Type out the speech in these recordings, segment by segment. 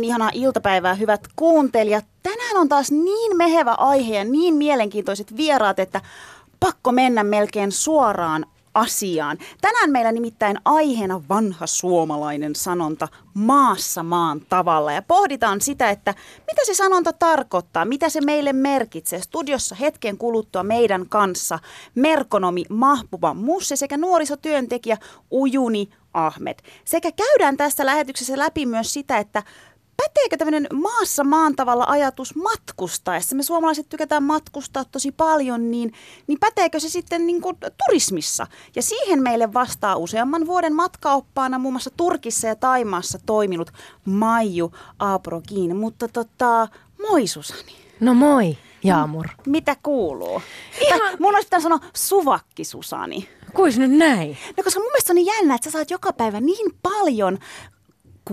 Oikein ihanaa iltapäivää, hyvät kuuntelijat. Tänään on taas niin mehevä aihe ja niin mielenkiintoiset vieraat, että pakko mennä melkein suoraan asiaan. Tänään meillä nimittäin aiheena vanha suomalainen sanonta maassa maan tavalla ja pohditaan sitä, että mitä se sanonta tarkoittaa, mitä se meille merkitsee. Studiossa hetken kuluttua meidän kanssa merkonomi Mahbuba Musse sekä nuorisotyöntekijä Ujuni Ahmed. Sekä käydään tässä lähetyksessä läpi myös sitä, että päteekö tämmöinen maassa maan tavalla ajatus matkustaessa? Me suomalaiset tykätään matkustaa tosi paljon, niin, niin päteekö se sitten niin kuin turismissa? Ja siihen meille vastaa useamman vuoden matkaoppaana muun muassa Turkissa ja Taimaassa toiminut Maiju Aaprokin. Mutta tota, moi Susani. No moi, Jaamur. Mitä kuuluu? Ihan... Tai mun olisi pitänyt sanoa suvakki Susani. Kuis nyt näin? No koska mun mielestä on niin jännä, että sä saat joka päivä niin paljon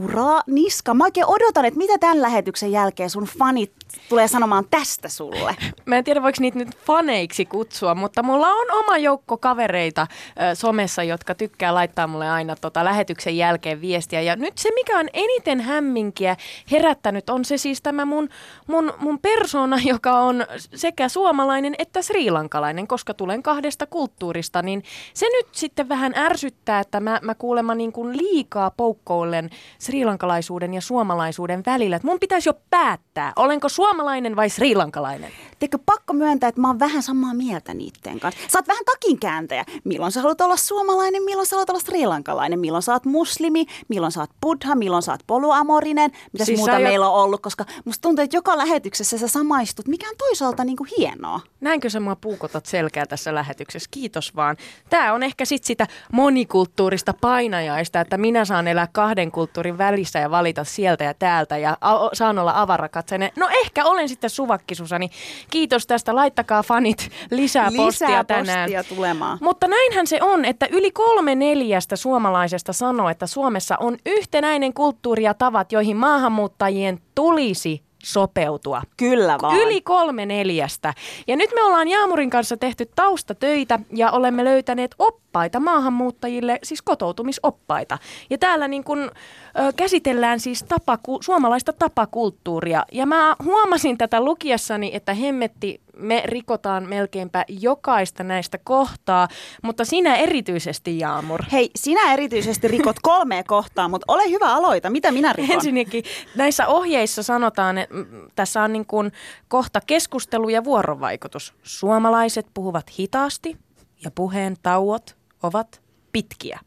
kuraa niska. Mä oikein odotan, että mitä tämän lähetyksen jälkeen sun fanit tulee sanomaan tästä sulle. Mä en tiedä, voiko niitä nyt faneiksi kutsua, mutta mulla on oma joukko kavereita ö, somessa, jotka tykkää laittaa mulle aina tota lähetyksen jälkeen viestiä. Ja nyt se, mikä on eniten hämminkiä herättänyt, on se siis tämä mun, mun, mun persona, joka on sekä suomalainen että srilankalainen, koska tulen kahdesta kulttuurista, niin se nyt sitten vähän ärsyttää, että mä, mä kuulemma niin kuin liikaa poukkoillen srilankalaisuuden ja suomalaisuuden välillä. Että mun pitäisi jo päättää, olenko suomalainen vai srilankalainen? Teikö pakko myöntää, että mä oon vähän samaa mieltä niitten kanssa. Sä oot vähän takinkääntäjä. Milloin sä haluat olla suomalainen, milloin sä haluat olla srilankalainen, milloin sä oot muslimi, milloin sä oot buddha, milloin sä oot poluamorinen, mitä Siis muuta jo- meillä on ollut, koska musta tuntuu, että joka lähetyksessä sä samaistut, mikä on toisaalta niinku hienoa. Näinkö sä mua puukotat selkää tässä lähetyksessä? Kiitos vaan. Tämä on ehkä sit sitä monikulttuurista painajaista, että minä saan elää kahden kulttuurin välissä ja valita sieltä ja täältä ja a- saan olla avarakatseinen. No ehkä olen sitten suvakki, Susani. Kiitos tästä. Laittakaa fanit lisää, postia Lisää tänään. postia tulemaan. Mutta näinhän se on, että yli kolme neljästä suomalaisesta sanoo, että Suomessa on yhtenäinen kulttuuri ja tavat, joihin maahanmuuttajien tulisi sopeutua. Kyllä vaan. Yli kolme neljästä. Ja nyt me ollaan Jaamurin kanssa tehty taustatöitä ja olemme löytäneet oppaita maahanmuuttajille, siis kotoutumisoppaita. Ja täällä niin kun, ö, käsitellään siis tapaku- suomalaista tapakulttuuria. Ja mä huomasin tätä lukiessani, että hemmetti, me rikotaan melkeinpä jokaista näistä kohtaa, mutta sinä erityisesti Jaamur. Hei, sinä erityisesti rikot kolmea kohtaa, mutta ole hyvä aloita. Mitä minä rikon? Ensinnäkin näissä ohjeissa sanotaan, että mm, tässä on niin kuin kohta keskustelu ja vuorovaikutus. Suomalaiset puhuvat hitaasti ja puheen tauot ovat pitkiä.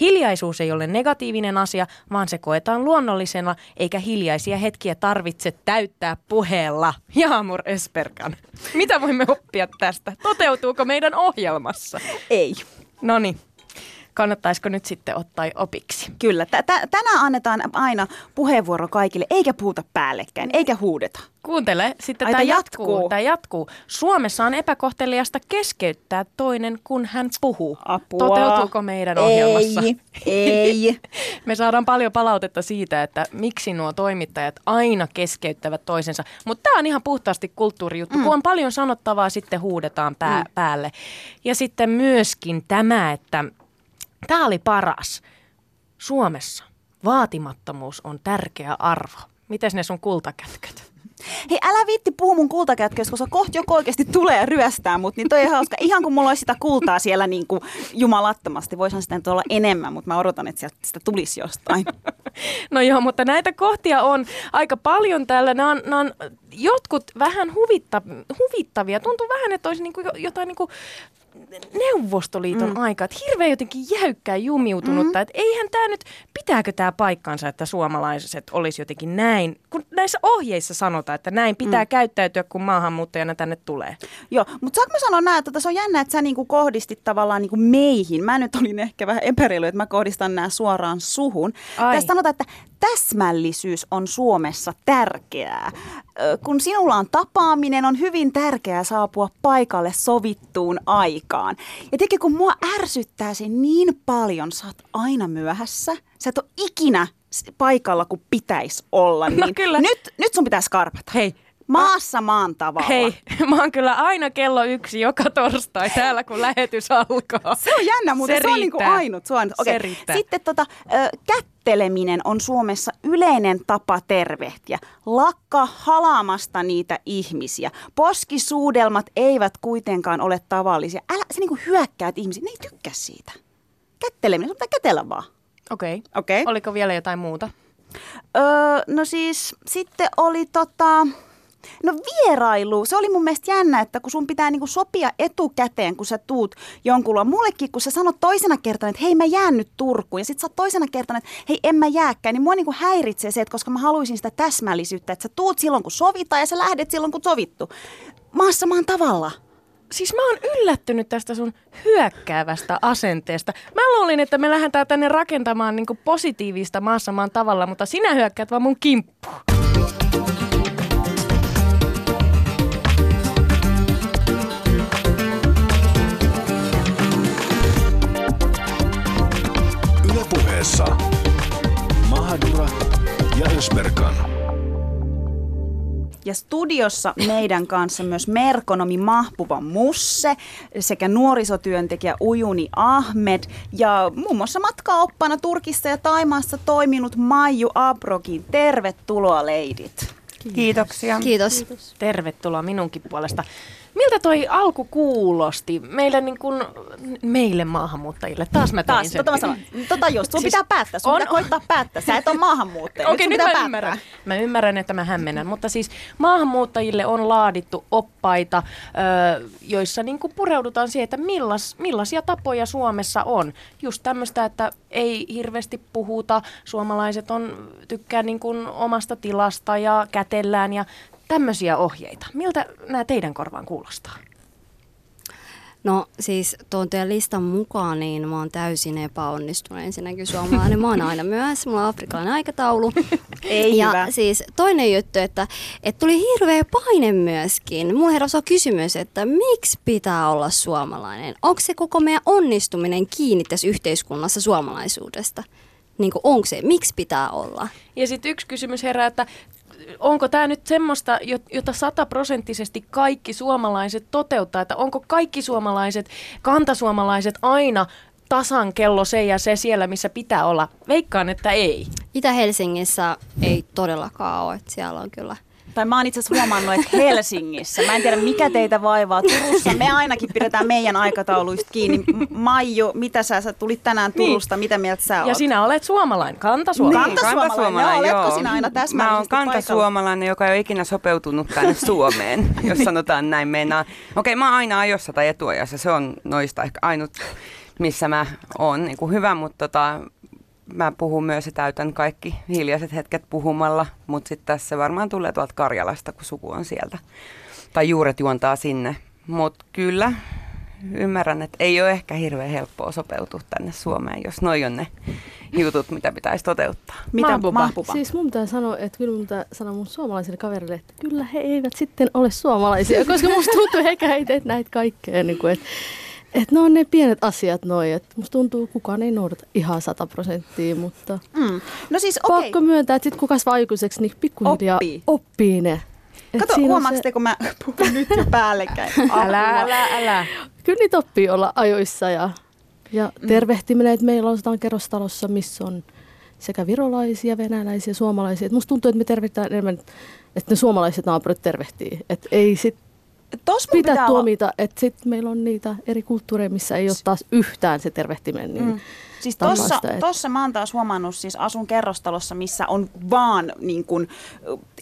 Hiljaisuus ei ole negatiivinen asia, vaan se koetaan luonnollisena, eikä hiljaisia hetkiä tarvitse täyttää puheella. Jaamur Esperkan. Mitä voimme oppia tästä? Toteutuuko meidän ohjelmassa? Ei. No niin, kannattaisiko nyt sitten ottaa opiksi? Kyllä, tä- tä- tänään annetaan aina puheenvuoro kaikille, eikä puhuta päällekkäin, eikä huudeta. Kuuntele, sitten Ai, tämä jatkuu. jatkuu. Tämä jatkuu. Suomessa on epäkohteliasta keskeyttää toinen, kun hän puhuu. Apua. Toteutuuko meidän ohjelmassa? Ei, ei. Me saadaan paljon palautetta siitä, että miksi nuo toimittajat aina keskeyttävät toisensa. Mutta tämä on ihan puhtaasti kulttuurijuttu. Mm. Kun on paljon sanottavaa, sitten huudetaan pää, mm. päälle. Ja sitten myöskin tämä, että tämä oli paras. Suomessa vaatimattomuus on tärkeä arvo. Mites ne sun kultakätköt? Hei, älä viitti puhu mun kultakätköistä, koska kohta joku oikeasti tulee ryöstää mut, niin toi on hauska. Ihan kun mulla olisi sitä kultaa siellä niin kuin jumalattomasti, voisihan sitä nyt olla enemmän, mutta mä odotan, että sieltä sitä tulisi jostain. No joo, mutta näitä kohtia on aika paljon täällä. Nämä on, nämä on jotkut vähän huvitta, huvittavia. Tuntuu vähän, että olisi niin kuin jotain niin kuin Neuvostoliiton mm. aika, että hirveän jotenkin jäykkää jumiutunutta, mm. että eihän tämä nyt, pitääkö tämä paikkansa, että suomalaiset olisi jotenkin näin, kun näissä ohjeissa sanotaan, että näin pitää mm. käyttäytyä, kun maahanmuuttajana tänne tulee. Joo, mutta saanko mä sanoa näin, että se on jännä, että sä niinku kohdistit tavallaan niinku meihin. Mä nyt olin ehkä vähän epäreilu, että mä kohdistan nämä suoraan suhun. Ai. Tässä sanotaan, että täsmällisyys on Suomessa tärkeää. Kun sinulla on tapaaminen, on hyvin tärkeää saapua paikalle sovittuun aikaan. Ja teki, kun mua ärsyttää se niin paljon, sä oot aina myöhässä. Sä et ole ikinä paikalla, kun pitäisi olla. No niin no kyllä. Nyt, nyt sun pitää skarpata. Hei, Maassa maan tavalla. Hei, mä oon kyllä aina kello yksi joka torstai täällä, kun lähetys alkaa. Se on jännä, mutta se, se on niinku ainut. Se on, okay. se Sitten tota, kätteleminen on Suomessa yleinen tapa tervehtiä. Lakka halaamasta niitä ihmisiä. Poskisuudelmat eivät kuitenkaan ole tavallisia. Älä se niinku hyökkäät ihmisiä, ne ei tykkää siitä. Kätteleminen, sun kätellä vaan. Okei. Okay. Okay. Oliko vielä jotain muuta? Öö, no siis sitten oli tota... No vierailu, se oli mun mielestä jännä, että kun sun pitää niinku sopia etukäteen, kun sä tuut jonkun Mullekin, kun sä sanot toisena kertana, että hei mä jään nyt Turkuun, ja sit sä toisena kertana, että hei en mä jääkään, niin mua niinku häiritsee se, että koska mä haluaisin sitä täsmällisyyttä, että sä tuut silloin kun sovitaan ja sä lähdet silloin kun sovittu. Maassa maan tavalla siis mä oon yllättynyt tästä sun hyökkäävästä asenteesta. Mä luulin, että me lähdetään tänne rakentamaan niin positiivista maassa maan tavalla, mutta sinä hyökkäät vaan mun kimppuun. Puheessa Mahadura ja Ösberkan. Ja studiossa meidän kanssa myös merkonomi Mahpuva Musse sekä nuorisotyöntekijä Ujuni Ahmed ja muun muassa matkaoppana Turkissa ja Taimaassa toiminut Maiju Abrokin. Tervetuloa leidit. Kiitoksia. Kiitos. Kiitos. Tervetuloa minunkin puolesta. Miltä toi alku kuulosti meille, niin kuin, meille maahanmuuttajille? Taas mä Taas, sen. tota mä sanon. Tota just, sun siis pitää päättää, sun on, pitää koittaa päättää. Sä et ole maahanmuuttaja, Okei, nyt, nyt mä ymmärrän. Mä ymmärrän, että mä hämmennän, mutta siis maahanmuuttajille on laadittu oppaita, joissa niin pureudutaan siihen, että millas, millaisia tapoja Suomessa on. Just tämmöistä, että ei hirveästi puhuta, suomalaiset on tykkää niin kuin omasta tilasta ja kätellään ja tämmöisiä ohjeita. Miltä nämä teidän korvaan kuulostaa? No siis tuon teidän listan mukaan, niin mä oon täysin epäonnistunut ensinnäkin suomalainen. Mä oon aina myöhässä, mulla on afrikkalainen aikataulu. Ei ja hyvä. siis toinen juttu, että, että tuli hirveä paine myöskin. Mulla heräsi kysymys, että miksi pitää olla suomalainen? Onko se koko meidän onnistuminen kiinni tässä yhteiskunnassa suomalaisuudesta? Niin onko se, miksi pitää olla? Ja sitten yksi kysymys herää, että onko tämä nyt semmoista, jota sataprosenttisesti kaikki suomalaiset toteuttaa, että onko kaikki suomalaiset, kantasuomalaiset aina tasan kello se ja se siellä, missä pitää olla? Veikkaan, että ei. Itä-Helsingissä ei todellakaan ole, että siellä on kyllä – tai mä oon itse asiassa huomannut, että Helsingissä, mä en tiedä mikä teitä vaivaa, Turussa me ainakin pidetään meidän aikatauluista kiinni. Maiju, mitä sä, sä tulit tänään niin. Turusta, niin. mitä mieltä sä oot? Ja sinä olet suomalainen, kantasuomalainen. Niin, kantasuomalainen, joo. Oletko sinä aina Mä oon kantasuomalainen, joka ei ole ikinä sopeutunut tänne Suomeen, jos sanotaan näin mennään. Okei, okay, mä oon aina ajossa tai etuajassa, se on noista ehkä ainut missä mä oon niin kuin hyvä, mutta tota, mä puhun myös ja täytän kaikki hiljaiset hetket puhumalla, mutta sitten tässä varmaan tulee tuolta Karjalasta, kun suku on sieltä. Tai juuret juontaa sinne. Mutta kyllä, ymmärrän, että ei ole ehkä hirveän helppoa sopeutua tänne Suomeen, jos noi on ne jutut, mitä pitäisi toteuttaa. Mitä? Mahbuba? Siis mun pitää sanoa, että kyllä mun pitää sanoa mun suomalaisille kaverille, että kyllä he eivät sitten ole suomalaisia, koska musta tuntuu ei tee näitä kaikkea. Niin kuin, että et ne on ne pienet asiat noin, että musta tuntuu, että kukaan ei noudata ihan sata prosenttia, mutta mm. no siis, okay. pakko myöntää, että sit kun kasvaa aikuiseksi, niin pikkuhiljaa oppii, oppii ne. Et Kato, huomaatte, se... kun mä puhun nyt jo päällekkäin. älä, älä, älä. Kyllä niitä oppii olla ajoissa ja, ja mm. tervehtiminen, että meillä on kerrostalossa, missä on sekä virolaisia, venäläisiä, suomalaisia. Et musta tuntuu, että me tervehtään enemmän, että ne suomalaiset naapurit tervehtii. Että ei sit Tos pitää, pitää tuomita, olla... että sitten meillä on niitä eri kulttuureja, missä ei ole taas yhtään se tervehtiminen. Niin mm. Siis tossa, sitä, että- tossa mä oon taas huomannut, siis asun kerrostalossa, missä on vaan niin kun,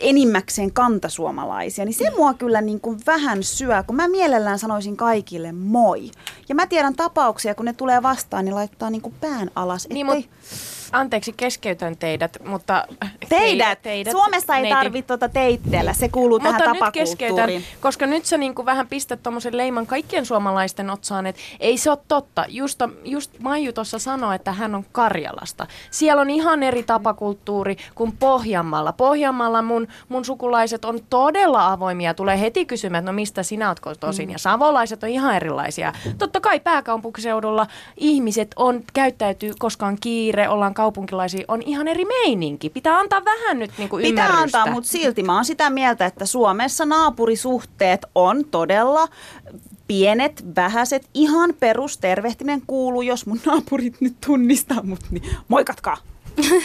enimmäkseen kantasuomalaisia, niin se mua kyllä niin kun vähän syö, kun mä mielellään sanoisin kaikille moi. Ja mä tiedän tapauksia, kun ne tulee vastaan, niin laittaa niin kun pään alas. Niin, ettei- mut, anteeksi, keskeytän teidät, mutta... Teidät. teidät Suomessa ei neiti- tarvitse tuota teitteellä, se kuuluu tähän Mutta nyt keskeytän, koska nyt sä niinku vähän pistät tuommoisen leiman kaikkien suomalaisten otsaan, että ei se ole totta. Just, just Maiju tuossa sanoi, että hän on Karjalasta. Siellä on ihan eri tapakulttuuri kuin Pohjanmaalla. Pohjanmaalla mun, mun sukulaiset on todella avoimia. Tulee heti kysymään, että no mistä sinä oot tosin. Ja savolaiset on ihan erilaisia. Totta kai pääkaupunkiseudulla ihmiset on, käyttäytyy, koska on kiire, ollaan kaupunkilaisia, on ihan eri meininki. Pitää antaa vähän nyt niinku Pitää ymmärrystä. antaa, mutta silti mä oon sitä mieltä, että Suomessa naapurisuhteet on todella pienet, vähäiset, ihan perustervehtiminen kuuluu, jos mun naapurit nyt tunnistaa mut, niin moikatkaa.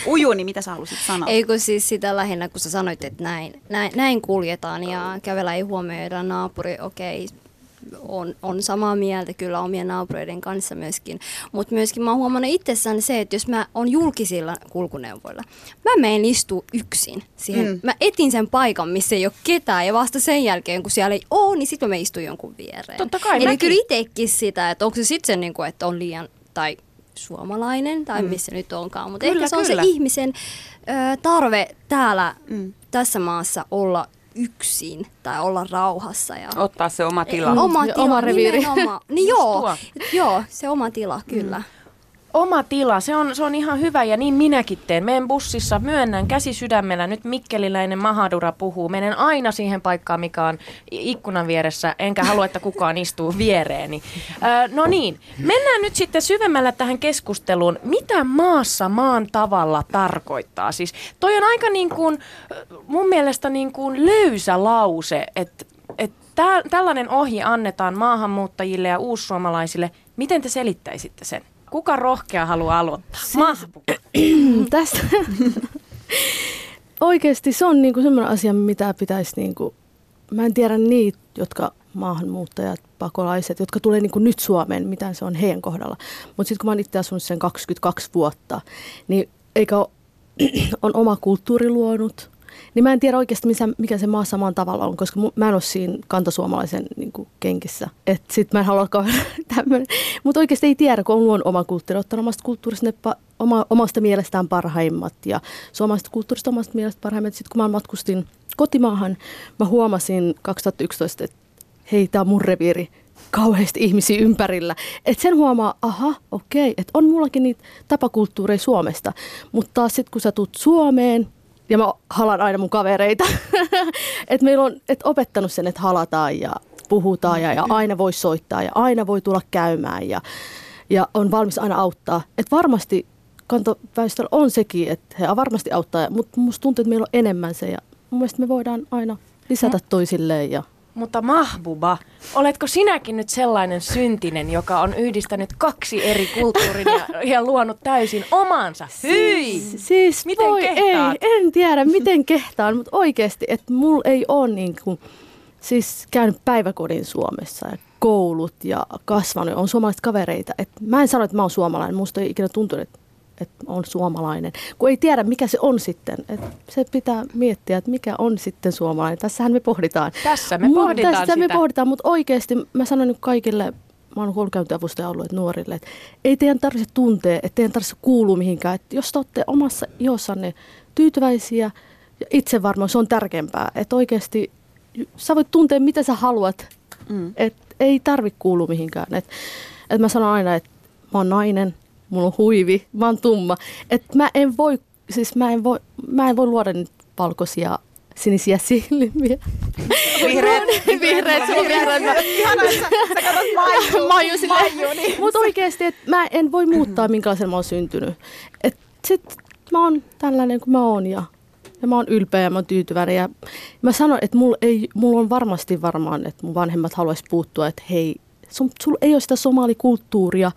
Ujuni, mitä sä halusit sanoa? Ei kun siis sitä lähinnä, kun sä sanoit, että näin, näin, näin kuljetaan ja kävellä ei huomioida naapuri, okei, on, on samaa mieltä kyllä omien naapureiden kanssa myöskin. Mutta myöskin mä oon huomannut itsessäni se, että jos mä oon julkisilla kulkuneuvoilla, mä menen istua yksin siihen. Mm. Mm. Mä etin sen paikan, missä ei ole ketään ja vasta sen jälkeen, kun siellä ei ole, niin sitten mä istun jonkun viereen. Totta kai, Eli mäkin. kyllä itsekin sitä, että onko se sitten se, niin kuin, että on liian, tai suomalainen tai missä nyt onkaan, mutta ehkä se on kyllä. se ihmisen ö, tarve täällä Mm. tässä maassa olla yksin tai olla rauhassa. Ja Ottaa se oma tila. Oma tila, oma reviiri. Niin joo, joo, se oma tila, kyllä. Oma tila, se on, se on ihan hyvä ja niin minäkin teen. Menen bussissa, myönnän käsi sydämellä, nyt mikkeliläinen Mahadura puhuu. Menen aina siihen paikkaan, mikä on ikkunan vieressä, enkä halua, että kukaan istuu viereeni. Ö, no niin, mennään nyt sitten syvemmällä tähän keskusteluun. Mitä maassa maan tavalla tarkoittaa? Siis toi on aika niin kuin, mun mielestä niin kuin löysä lause, että et tä, tällainen ohje annetaan maahanmuuttajille ja uussuomalaisille. Miten te selittäisitte sen? Kuka rohkea haluaa aloittaa? Mahbu. Tästä oikeasti se on niinku semmoinen asia, mitä pitäisi, niinku, mä en tiedä niitä, jotka maahanmuuttajat, pakolaiset, jotka tulee niinku nyt Suomeen, mitä se on heidän kohdalla. Mutta sitten kun mä oon itse asunut sen 22 vuotta, niin eikä ole, on oma kulttuuri luonut, niin mä en tiedä oikeasti, missä, mikä se maa samaan tavalla on, koska mä en ole siinä kantasuomalaisen niin kuin, kenkissä. Että sit mä en halua tämmöinen. Mutta oikeasti ei tiedä, kun on oma kulttuuri, ottanut omasta kulttuurista ne pa- oma, omasta mielestään parhaimmat ja suomalaisesta kulttuurista omasta mielestä parhaimmat. Sitten kun mä matkustin kotimaahan, mä huomasin 2011, että hei, tää on mun reviiri kauheasti ihmisiä ympärillä. Et sen huomaa, aha, okei, että on mullakin niitä tapakulttuureja Suomesta. Mutta taas sitten kun sä tuut Suomeen, ja mä halan aina mun kavereita, että meillä on et opettanut sen, että halataan ja puhutaan ja, ja aina voi soittaa ja aina voi tulla käymään ja, ja on valmis aina auttaa. Et varmasti kantoväestöllä on sekin, että he varmasti auttaa, mutta musta tuntuu, että meillä on enemmän se ja mun mielestä me voidaan aina lisätä toisilleen ja Mutta Mahbuba, oletko sinäkin nyt sellainen syntinen, joka on yhdistänyt kaksi eri kulttuurin ja, ja luonut täysin omansa? Hyi! Siis Miten voi, kehtaat? ei, en tiedä miten kehtaan, mutta oikeasti, että mulla ei ole niin kuin, siis käynyt päiväkodin Suomessa ja koulut ja kasvanut, on suomalaiset kavereita. Et mä en sano, että mä oon suomalainen, musta ei ikinä tuntunut, että, että on suomalainen, kun ei tiedä mikä se on sitten. Et se pitää miettiä, että mikä on sitten suomalainen. Tässähän me pohditaan. Tässä me Mut pohditaan Tässä me sitä. pohditaan, mutta oikeasti mä sanon nyt kaikille, mä oon koulukäyntiavustaja ollut että nuorille, että ei teidän tarvitse tuntea, että teidän tarvitse kuulua mihinkään. Että jos te olette omassa ihossanne tyytyväisiä ja itse varmaan se on tärkeämpää. Että oikeasti sä voit tuntea mitä sä haluat, Mm. että ei tarvitse kuulua mihinkään. Että et mä sanon aina, että mä oon nainen, mulla on huivi, mä oon tumma. Että mä en voi, siis mä en voi, mä en voi luoda nyt valkoisia sinisiä silmiä. Vihreät, Vihreät, vihreät. Mä- Ihana, että sä, sä katsot Maiju. Maiju. Maiju, niin. Mutta oikeasti, että mä en voi muuttaa, minkälaisen mä oon syntynyt. Et sit mä oon tällainen kuin mä oon ja, ja mä oon ylpeä ja mä oon tyytyväinen. Ja mä sanon, että mulla, ei, mulla on varmasti varmaan, että mun vanhemmat haluaisi puuttua, että hei, sun, sulla ei ole sitä somalikulttuuria,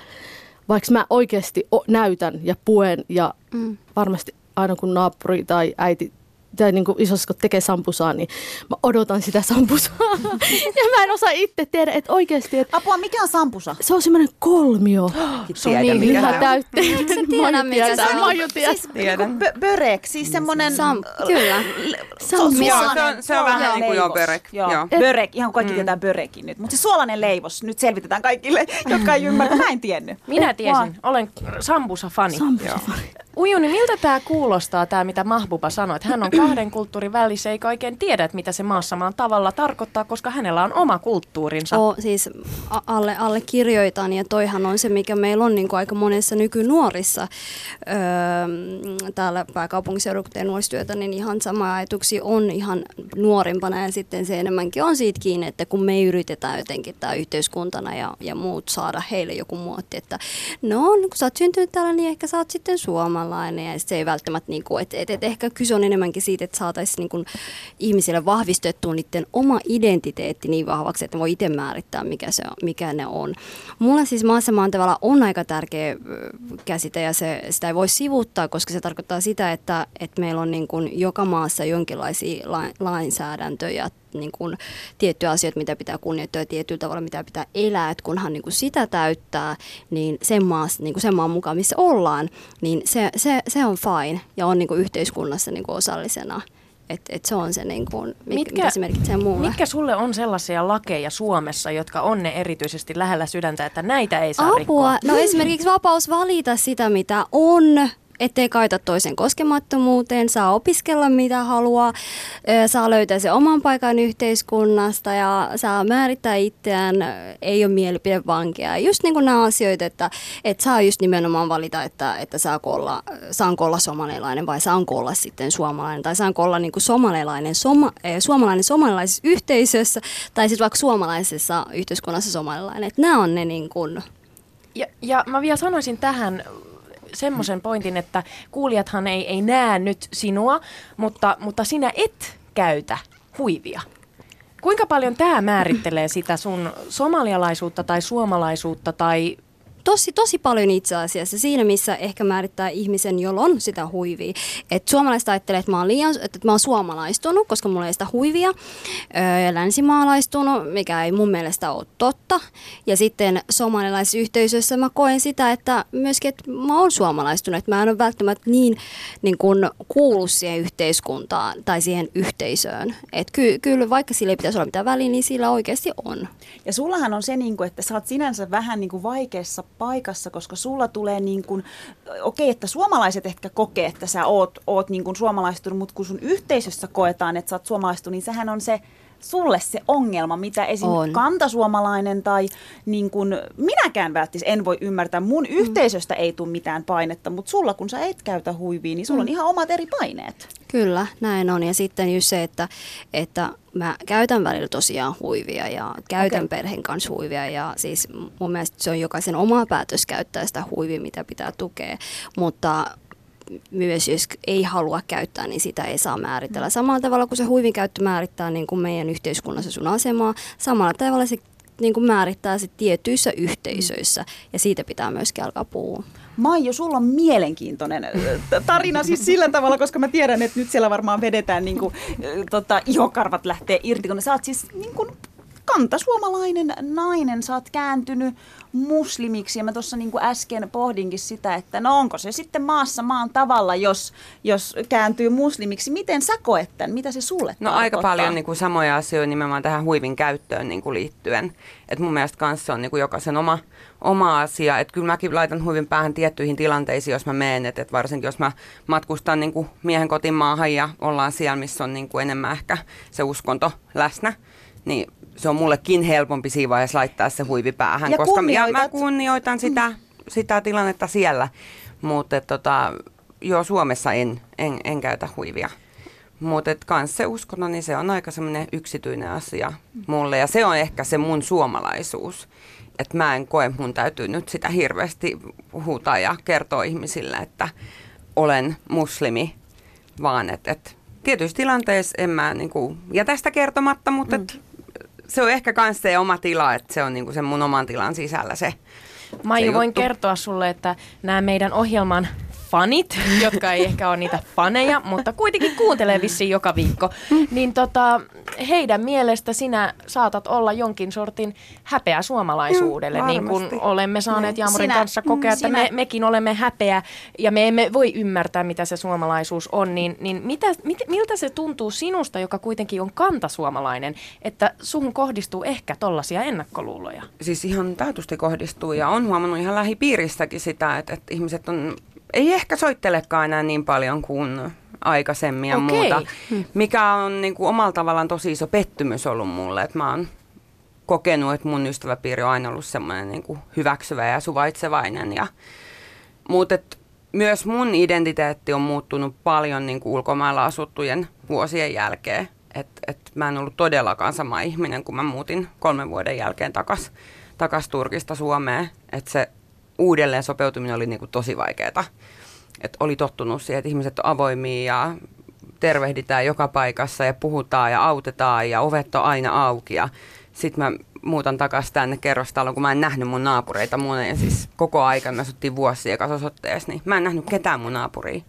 vaikka mä oikeasti o, näytän ja puen ja Mm. varmasti aina kun naapuri tai äiti tai niin kuin isoskot tekee sampusaa, niin mä odotan sitä sampusaa. ja mä en osaa itse tehdä, että oikeasti, että Apua, mikä on sampusa? se on semmoinen kolmio. Se on niin Liha täytteinen. tiedä, mikä se on? Maju tietää. Tiedän. Bö- börek, siis semmoinen... Sam, kyllä. Sampusa. Joo, se on, se on vähän niin kuin joo, börek. Joo, Joo. börek, ihan kaikki tietää börekin nyt. Mutta se suolainen leivos, nyt selvitetään kaikille, jotka ei ymmärrä. Mä en tiennyt. Minä tiesin, olen Sambusa-fani. Sampusa. Ujuni, miltä tämä kuulostaa, tämä mitä Mahbuba sanoi, että hän on kahden kulttuurin välissä eikä oikein tiedä, mitä se maassamaan tavalla tarkoittaa, koska hänellä on oma kulttuurinsa. O, siis alle, alle kirjoitan ja toihan on se, mikä meillä on niin kuin aika monessa nykynuorissa öö, täällä pääkaupunkiseudulla, kun nuorisotyötä, niin ihan sama ajatuksia on ihan nuorimpana ja sitten se enemmänkin on siitä kiinni, että kun me yritetään jotenkin tämä yhteiskuntana ja, ja muut saada heille joku muotti, että no kun sä oot syntynyt täällä, niin ehkä sä oot sitten suomalainen ja sit se ei välttämättä, niin kuin, että et, et ehkä kyse on enemmänkin siitä, että saataisiin niin ihmisille vahvistettua niiden oma identiteetti niin vahvaksi, että voi itse määrittää, mikä, se on, mikä ne on. Mulla siis maassamaan tavalla on aika tärkeä käsite ja se, sitä ei voi sivuuttaa, koska se tarkoittaa sitä, että, että meillä on niin kuin joka maassa jonkinlaisia la, lainsäädäntöjä, niin kuin tiettyjä asioita, mitä pitää kunnioittaa ja tietyllä tavalla, mitä pitää elää, että kunhan niin kuin sitä täyttää, niin sen, maassa, niin kuin sen maan mukaan, missä ollaan, niin se, se, se on fine ja on niin kuin yhteiskunnassa niin kuin osallisena. Että et se on se, niin kuin, mit, mitkä, mitä se merkitsee mulle. mitkä sulle on sellaisia lakeja Suomessa, jotka on ne erityisesti lähellä sydäntä, että näitä ei saa Apua. rikkoa? No esimerkiksi vapaus valita sitä, mitä on, ettei kaita toisen koskemattomuuteen, saa opiskella mitä haluaa, saa löytää se oman paikan yhteiskunnasta ja saa määrittää itseään, ei ole mielipidevankia. Just niin kuin nämä asioita, että, että saa just nimenomaan valita, että, että saako olla, saanko olla somalilainen vai saanko olla sitten suomalainen tai saanko olla niin kuin somalilainen, soma, suomalainen somalilaisessa yhteisössä tai sitten vaikka suomalaisessa yhteiskunnassa somalilainen. Että nämä on ne niin kuin, Ja, ja mä vielä sanoisin tähän semmoisen pointin, että kuulijathan ei, ei näe nyt sinua, mutta, mutta sinä et käytä huivia. Kuinka paljon tämä määrittelee sitä sun somalialaisuutta tai suomalaisuutta tai Tosi, tosi paljon itse asiassa. Siinä, missä ehkä määrittää ihmisen, jolla on sitä huivia. Et suomalaiset ajattelee, että mä oon, liian, että mä oon suomalaistunut, koska mulla ei sitä huivia. Ja länsimaalaistunut, mikä ei mun mielestä ole totta. Ja sitten somalilaisessa yhteisössä mä koen sitä, että myöskin, että mä oon suomalaistunut. Että mä en ole välttämättä niin, niin kuin kuulu siihen yhteiskuntaan tai siihen yhteisöön. Että ky, kyllä, vaikka sillä ei pitäisi olla mitään väliä, niin sillä oikeasti on. Ja sullahan on se, niin kuin, että sä oot sinänsä vähän niin kuin vaikeassa paikassa, koska sulla tulee niin kuin, okei, että suomalaiset ehkä kokee, että sä oot, oot niin kuin suomalaistunut, mutta kun sun yhteisössä koetaan, että sä oot suomalaistunut, niin sehän on se sulle se ongelma, mitä esim. On. kantasuomalainen tai niin kuin minäkään välttis en voi ymmärtää. Mun yhteisöstä ei tule mitään painetta, mutta sulla kun sä et käytä huivia, niin sulla on ihan omat eri paineet. Kyllä, näin on. Ja sitten just se, että, että mä käytän välillä tosiaan huivia ja käytän Okei. perheen kanssa huivia. Ja siis mun mielestä se on jokaisen oma päätös käyttää sitä huivia, mitä pitää tukea. Mutta myös jos ei halua käyttää, niin sitä ei saa määritellä. Samalla tavalla kuin se huivin käyttö määrittää niin kuin meidän yhteiskunnassa sun asemaa, samalla tavalla se niin kuin määrittää se tietyissä yhteisöissä ja siitä pitää myöskin alkaa puhua. Maiju, sulla on mielenkiintoinen tarina siis sillä tavalla, koska mä tiedän, että nyt siellä varmaan vedetään niin kuin, tota, ihokarvat lähtee irti, kun sä oot siis niin kuin kantasuomalainen nainen, sä oot kääntynyt muslimiksi ja mä tuossa niin äsken pohdinkin sitä, että no onko se sitten maassa maan tavalla, jos, jos kääntyy muslimiksi. Miten sä koet tämän? Mitä se sulle No aika tarkoittaa? paljon niin kuin samoja asioita nimenomaan tähän huivin käyttöön niin kuin liittyen. Et mun mielestä kanssa on niin kuin jokaisen oma, oma asia. Et kyllä mäkin laitan huivin päähän tiettyihin tilanteisiin, jos mä menen. Et, et varsinkin jos mä matkustan niin kuin miehen kotimaahan ja ollaan siellä, missä on niin kuin enemmän ehkä se uskonto läsnä, niin se on mullekin helpompi siinä vaiheessa laittaa se huivi päähän. Ja koska ja mä kunnioitan sitä, sitä tilannetta siellä. Mutta tota, joo, Suomessa en, en, en käytä huivia. Mutta kans se uskonto, niin se on aika semmoinen yksityinen asia mulle. Ja se on ehkä se mun suomalaisuus. Että mä en koe, mun täytyy nyt sitä hirveästi huutaa ja kertoa ihmisille, että olen muslimi. Vaan että et, tietyissä tilanteissa en mä niinku, jätä sitä kertomatta, mutta et, se on ehkä kans se oma tila, että se on niinku sen mun oman tilan sisällä se Maiju, voin kertoa sulle, että nämä meidän ohjelman fanit, jotka ei ehkä ole niitä faneja, mutta kuitenkin kuuntelee vissiin joka viikko, niin tota, heidän mielestä sinä saatat olla jonkin sortin häpeä suomalaisuudelle, Mm, niin kuin olemme saaneet Jaamurin Sinä- kanssa kokea, mm, että me, mekin olemme häpeä ja me emme voi ymmärtää, mitä se suomalaisuus on, niin, niin mitä, mit, miltä se tuntuu sinusta, joka kuitenkin on kantasuomalainen, että suhun kohdistuu ehkä tollaisia ennakkoluuloja? Siis ihan taatusti kohdistuu ja on huomannut ihan lähipiirissäkin sitä, että, että ihmiset on, ei ehkä soittelekaan enää niin paljon kuin aikaisemmin ja Okei. muuta. Mikä on niin kuin omalla tavallaan tosi iso pettymys ollut mulle, että mä oon kokenut, että mun ystäväpiiri on aina ollut semmoinen niin kuin hyväksyvä ja suvaitsevainen. Ja, mutta et myös mun identiteetti on muuttunut paljon niin kuin ulkomailla asuttujen vuosien jälkeen. Et, et mä en ollut todellakaan sama ihminen, kun mä muutin kolmen vuoden jälkeen takas, takas Turkista Suomeen. Et se uudelleen sopeutuminen oli niin kuin tosi vaikeaa. Et oli tottunut siihen, että ihmiset on avoimia ja tervehditään joka paikassa ja puhutaan ja autetaan ja ovet on aina auki. Ja sitten mä muutan takaisin tänne kerrostaloon, kun mä en nähnyt mun naapureita. Mun ei siis koko aika, me asuttiin vuosia ekassa osoitteessa, niin mä en nähnyt ketään mun naapuria.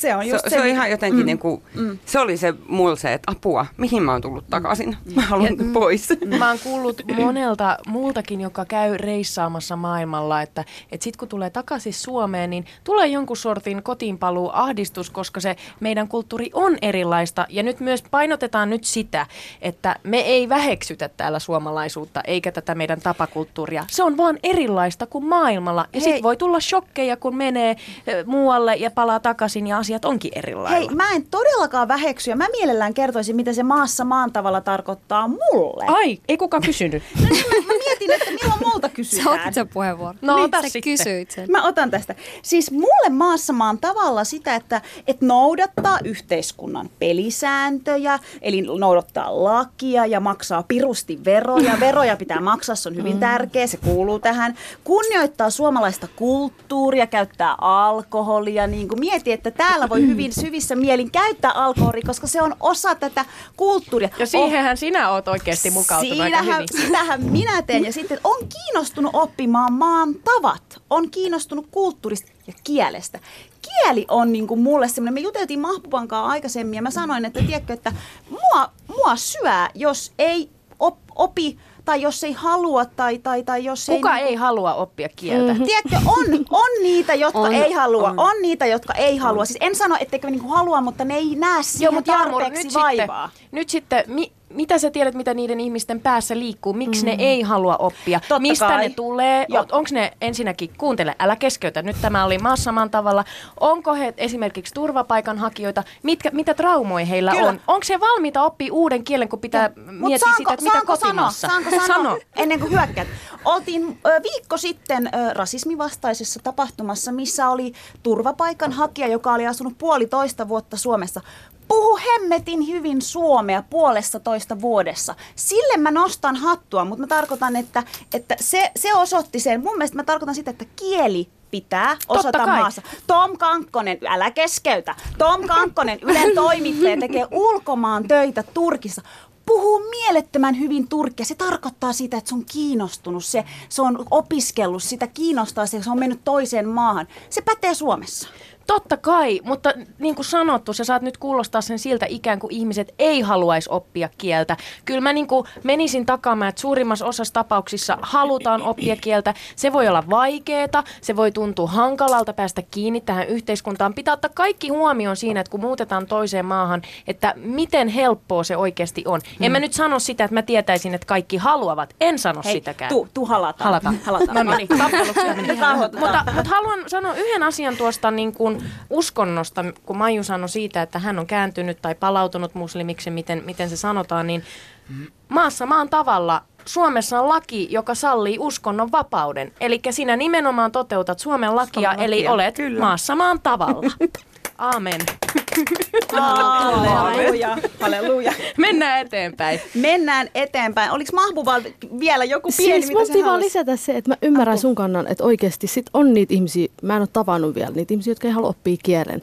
Se on Se, just se, se on mi- ihan jotenkin mm. niin kuin, mm. se oli se mulla se, että apua, mihin mä oon tullut takaisin. Mä haluan pois. Mä oon kuullut monelta muultakin, joka käy reissaamassa maailmalla, että, että sit kun tulee takaisin Suomeen, niin tulee jonkun sortin kotiinpaluu ahdistus, koska se meidän kulttuuri on erilaista. Ja nyt myös painotetaan nyt sitä, että me ei väheksytä täällä suomalaisuutta eikä tätä meidän tapakulttuuria. Se on vaan erilaista kuin maailmalla. Ja Hei. sit voi tulla shokkeja, kun menee eh, muualle ja palaa takaisin ja asiat onkin eri lailla. Hei, mä en todellakaan väheksy ja mä mielellään kertoisin, mitä se maassa maan tavalla tarkoittaa mulle. Ai, ei kukaan kysynyt. No niin, mä, mä mietin, että milloin multa Sä kysytään. otit sen puheenvuoron. No, niin, ota sä sitten. kysyit sen. Mä otan tästä. Siis mulle maassa maan tavalla sitä, että, että noudattaa yhteiskunnan pelisääntöjä, eli noudattaa lakia ja maksaa pirusti veroja. Veroja pitää maksaa, se on hyvin tärkeä, se kuuluu tähän. Kunnioittaa suomalaista kulttuuria, käyttää alkoholia. Niin kuin mieti, että täällä voi hyvin syvissä mielin käyttää alkoholia, koska se on osa tätä kulttuuria. Ja siihenhän sinä oot oikeasti mukautunut aika Siinähän, hyvin. sitähän minä teen. Ja sitten on kiinnostunut oppimaan maan tavat. On kiinnostunut kulttuurista ja kielestä. Kieli on niin kuin mulle semmoinen, me juteltiin Mahbuban kanssa aikaisemmin ja mä sanoin, että tiedätkö, että mua, mua syää, jos ei op, opi tai jos ei halua tai, tai, tai jos Kuka ei... ei halua oppia kieltä? Mm-hmm. Tiedätkö, on, on niitä, jotka On, ei halua. on. On. on niitä, jotka ei halua. Siis en sano, etteikö niinku halua, mutta ne ei näe siihen mutta Jaamur, tarpeeksi nyt vaivaa. Sitten, nyt sitten, mi, mitä sä tiedät, mitä niiden ihmisten päässä liikkuu? Miksi ne ei halua oppia? Totta Mistä kai. ne tulee? Onko ne ensinnäkin, kuuntele, älä keskeytä, nyt tämä oli maassamaan tavalla. Onko he esimerkiksi turvapaikanhakijoita? Mitkä, mitä traumoja heillä Kyllä. on? Onko se valmiita oppia uuden kielen, kun pitää Mut miettiä sitä, että mitä saanko kotimaassa? Sanoa, saanko sanoa, Sano. ennen kuin hyökkäät? Oltiin ö, viikko sitten ö, rasismivastaisessa tapahtumassa, missä oli turvapaikanhakija, joka oli asunut puolitoista vuotta Suomessa. Puhu hemmetin hyvin suomea puolessa toista vuodessa. Sille mä nostan hattua, mutta mä tarkoitan, että, että se, se osoitti sen. Mun mielestä mä tarkoitan sitä, että kieli pitää osata maassa. Tom Kankkonen, älä keskeytä. Tom Kankkonen, Ylen toimittaja, tekee ulkomaan töitä Turkissa. Puhuu mielettömän hyvin turkkia. Se tarkoittaa sitä, että se on kiinnostunut, se, se on opiskellut, sitä kiinnostaa se, se on mennyt toiseen maahan. Se pätee Suomessa. Totta kai, mutta niin kuin sanottu, sä saat nyt kuulostaa sen siltä ikään kuin ihmiset ei haluaisi oppia kieltä. Kyllä mä niin kuin menisin takaamaan, että suurimmassa osassa tapauksissa halutaan oppia kieltä. Se voi olla vaikeeta, se voi tuntua hankalalta päästä kiinni tähän yhteiskuntaan. Pitää ottaa kaikki huomioon siinä, että kun muutetaan toiseen maahan, että miten helppoa se oikeasti on. En mä nyt sano sitä, että mä tietäisin, että kaikki haluavat. En sano sitäkään. tu, tu halataan. Halataan. halataan. No niin, meni. Rauhoitutaan. mutta, mutta haluan sanoa yhden asian tuosta niin kuin uskonnosta, kun Maiju sanoi siitä, että hän on kääntynyt tai palautunut muslimiksi, miten, miten se sanotaan, niin maassa maan tavalla Suomessa on laki, joka sallii uskonnon vapauden. Eli sinä nimenomaan toteutat Suomen lakia, Suomen eli lakia, olet kyllä. maassa maan tavalla. Aamen. Halleluja. Halleluja. Mennään eteenpäin. Mennään eteenpäin. Oliko Mahbubal vielä joku pieni, Siis mitä se vaan lisätä se, että mä ymmärrän sun kannan, että oikeasti sit on niitä ihmisiä, mä en ole tavannut vielä niitä ihmisiä, jotka ei halua oppia kielen.